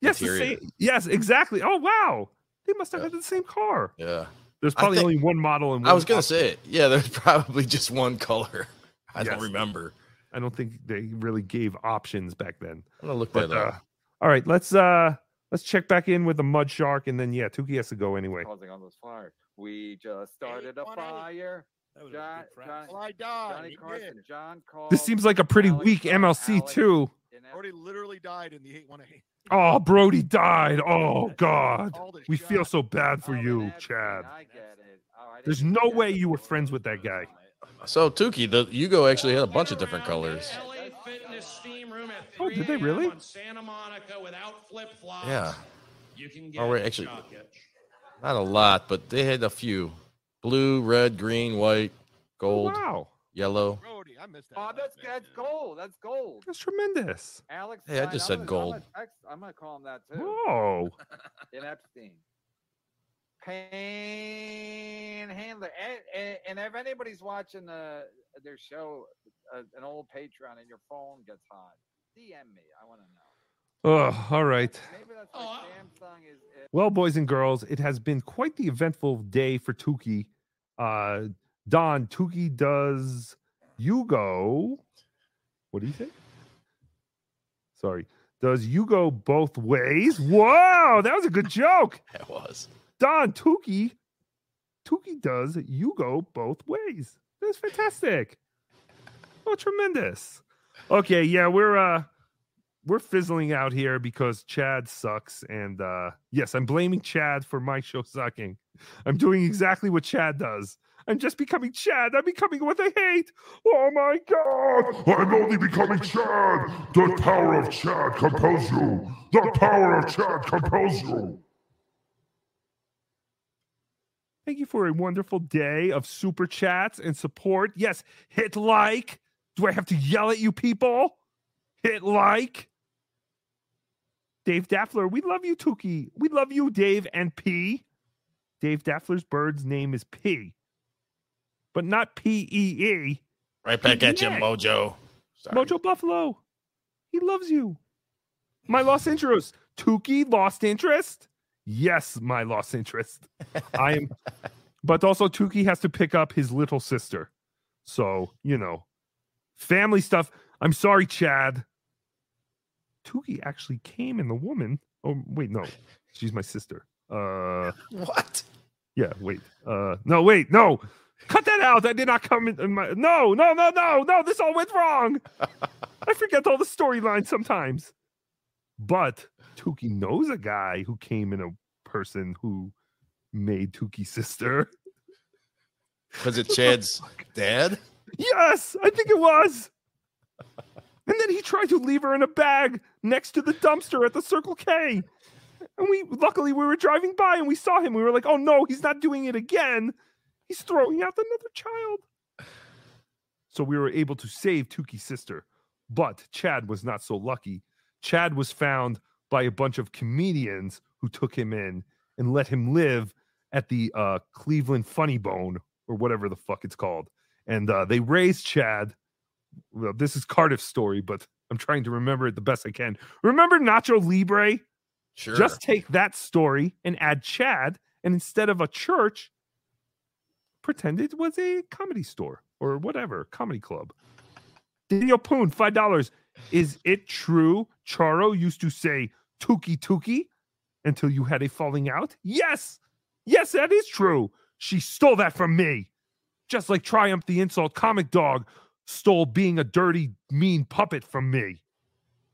Yes, the same, yes, exactly. Oh wow, they must have had the same car. Yeah. There's probably think- only one model and I was gonna option. say it. Yeah, there's probably just one color. I Yes. don't remember. I don't think they really gave options back then. I'm gonna look But, that up. uh, all right, let's uh let's check back in with the mud shark, and then yeah, Tookie has to go anyway. Causing on this fire. We just started a fire. John, John, Well, I died. Johnny Carson. John called. This seems like a pretty weak MLC too. Brody literally died in the 818. Oh, Brody died. Oh God, we feel so bad for you, Chad. There's no way you were friends with that guy. So Tookie, the Yugo actually had a bunch of different colors. Oh, did they really? Yeah. You can Oh, wait, actually, not a lot, but they had a few: blue, red, green, white, gold, wow. yellow. Brody, I missed that. Oh, that's that's gold. That's gold. That's tremendous. Alex. Hey, I Stein, just I'm said gonna- gold. I'm gonna, text- I'm gonna call him that too. Whoa. In Epstein. Panhandler. And, and, and if anybody's watching the, their show, uh, an old Patreon, and your phone gets hot, DM me. I want to know. Oh, all right. Well, boys and girls, it has been quite the eventful day for Tookie. Uh, Don, Tookie does you go. What do you think? Sorry. Does you go both ways? Whoa, that was a good joke. That was. Don, Tookie. Tookie does you go both ways. That's fantastic. Oh, tremendous. Okay, yeah, we're uh we're fizzling out here because Chad sucks. And uh yes, I'm blaming Chad for my show sucking. I'm doing exactly what Chad does. I'm just becoming Chad. I'm becoming what they hate. Oh my god. I'm only becoming Chad. The power of Chad compels you. The power of Chad compels you. Thank you for a wonderful day of super chats and support. Yes, hit like. Do I have to yell at you people? Hit like. Dave Daffler, we love you, Tookie. We love you, Dave and P. Dave Daffler's bird's name is P, but not P E E. Right back at you. Mojo. Mojo Buffalo. He loves you. My lost interest. Tookie lost interest? Yes, my lost interest. I am but also Tookie has to pick up his little sister. So, you know, family stuff. I'm sorry, Chad. Tookie actually came in the woman. Oh, wait, no. She's my sister. Uh what? Yeah, wait. Uh no, wait, no. Cut that out. I did not come in, in my no, no, no, no, no. This all went wrong. I forget all the storylines sometimes. But Tookie knows a guy who came in a person who made Tookie's sister. Was it Chad's dad? Yes, I think it was. And then he tried to leave her in a bag next to the dumpster at the Circle K. And we luckily we were driving by and we saw him. We were like, "Oh no, he's not doing it again. He's throwing out another child." So we were able to save Tookie's sister. But Chad was not so lucky. Chad was found by a bunch of comedians who took him in and let him live at the uh, Cleveland Funny Bone or whatever the fuck it's called. And uh, they raised Chad. Well, this is Cardiff's story, but I'm trying to remember it the best I can. Remember Nacho Libre? Sure. Just take that story and add Chad, and instead of a church, pretend it was a comedy store or whatever, comedy club. Daniel Poon, five dollars. Is it true Charo used to say Tookie Tookie until you had a falling out? Yes, yes, that is true. She stole that from me. Just like Triumph the Insult comic dog stole being a dirty, mean puppet from me.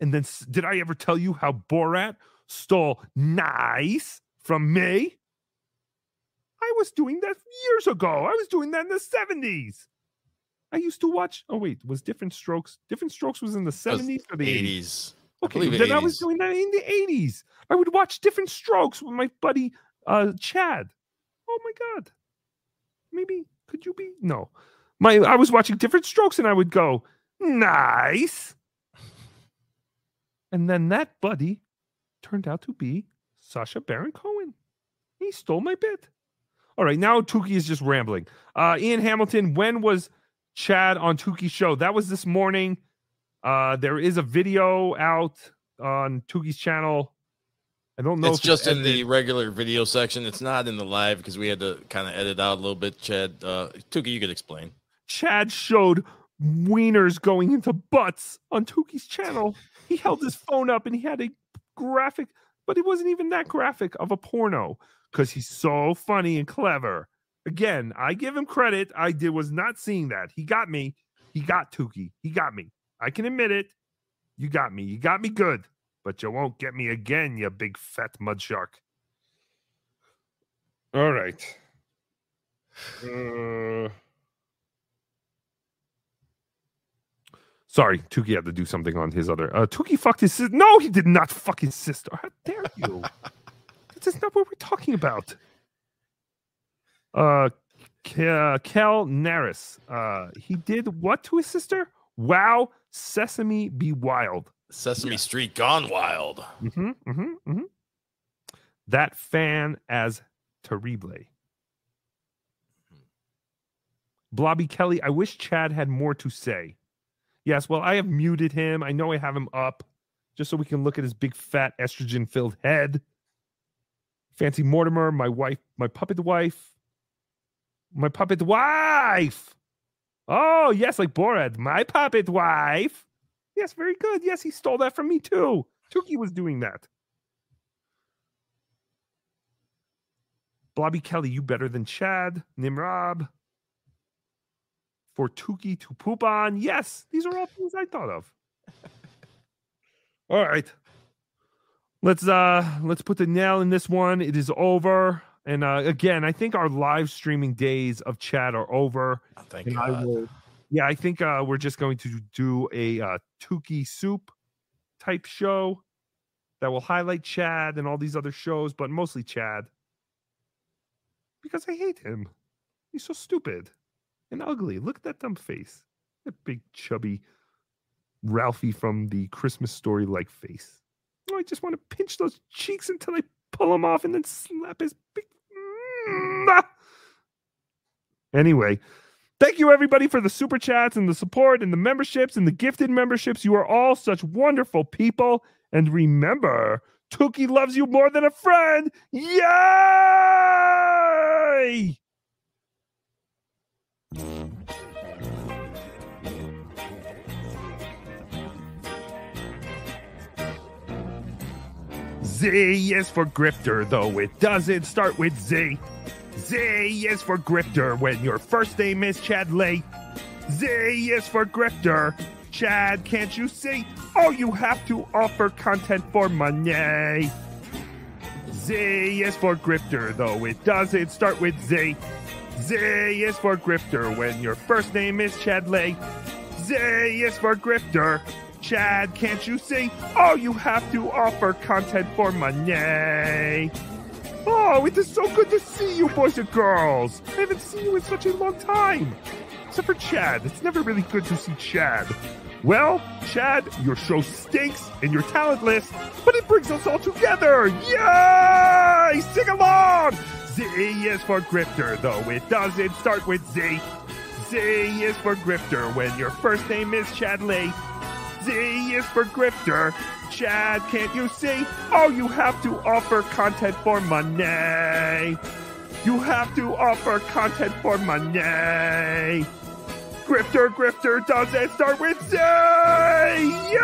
And then did I ever tell you how Borat stole nice from me? I was doing that years ago. I was doing that in the 70s. I used to watch. Oh, wait, was Different Strokes? Different Strokes was in the 70s or the 80s? 80s. Okay, believe then I was doing that in the 80s. I would watch Different Strokes with my buddy uh Chad. Oh my god. Maybe could you be no. My I was watching Different Strokes and I would go, nice. And then that buddy turned out to be Sacha Baron Cohen. He stole my bit. All right, now Tookie is just rambling. Uh Ian Hamilton, when was Chad on Tookie's show? That was this morning. Uh there is a video out on Tookie's channel. I don't know It's just in the regular video section. It's not in the live because we had to kind of edit out a little bit. Chad, uh, Tookie, you could explain. Chad showed wieners going into butts on Tookie's channel. He held his phone up and he had a graphic, but it wasn't even that graphic of a porno because he's so funny and clever. Again, I give him credit. I did was not seeing that. He got me. He got Tookie. He got me. I can admit it. You got me. You got me good, but you won't get me again, you big fat mud shark. All right. Uh, Sorry, Tookie had to do something on his other. Uh, Tookie fucked his sister. No, he did not fuck his sister. How dare you? this is not what we're talking about. Uh, Ke- Kel Naris. Uh, he did what to his sister? Wow, Sesame Be Wild. Sesame Street gone wild. Mm-hmm, mm-hmm, mm-hmm. That fan as terrible. Blobby Kelly, I wish Chad had more to say. Yes, well, I have muted him. I know I have him up just so we can look at his big fat estrogen filled head. Fancy Mortimer, my wife, my puppet wife, my puppet wife. Oh, yes, like Borat, my puppet wife. Yes, very good. Yes, he stole that from me too. Tookie was doing that. Blobby Kelly, you better than Chad. Nimrod. For Tookie to poop on. Yes, these are all things I thought of. all right. Let's uh let's put the nail in this one. It is over. And uh again, I think our live streaming days of chat are over. thank and I God. will yeah, I think uh we're just going to do a uh Tookie soup type show that will highlight Chad and all these other shows, but mostly Chad. Because I hate him. He's so stupid and ugly. Look at that dumb face. That big chubby Ralphie from the Christmas story like face. Oh, I just want to pinch those cheeks until I pull them off and then slap his big. Anyway, thank you everybody for the super chats and the support and the memberships and the gifted memberships. You are all such wonderful people. And remember, Tookie loves you more than a friend. Yay! Z is for grifter, though it doesn't start with Z. Z is for grifter when your first name is Chad Lay. Z is for grifter. Chad, can't you see? Oh, you have to offer content for money. Z is for grifter, though it doesn't start with Z. Z is for grifter when your first name is Chad Lay. Z is for grifter. Chad, can't you see? Oh, you have to offer content for money. Oh, it is so good to see you, boys and girls. I haven't seen you in such a long time. Except for Chad. It's never really good to see Chad. Well, Chad, your show stinks and you're talentless, but it brings us all together. Yay! Sing along! Z is for grifter, though it doesn't start with Z. Z is for grifter when your first name is Chadley. Z is for grifter. Chad, can't you see? Oh, you have to offer content for money. You have to offer content for money. Grifter, grifter, does it start with Z? Yay!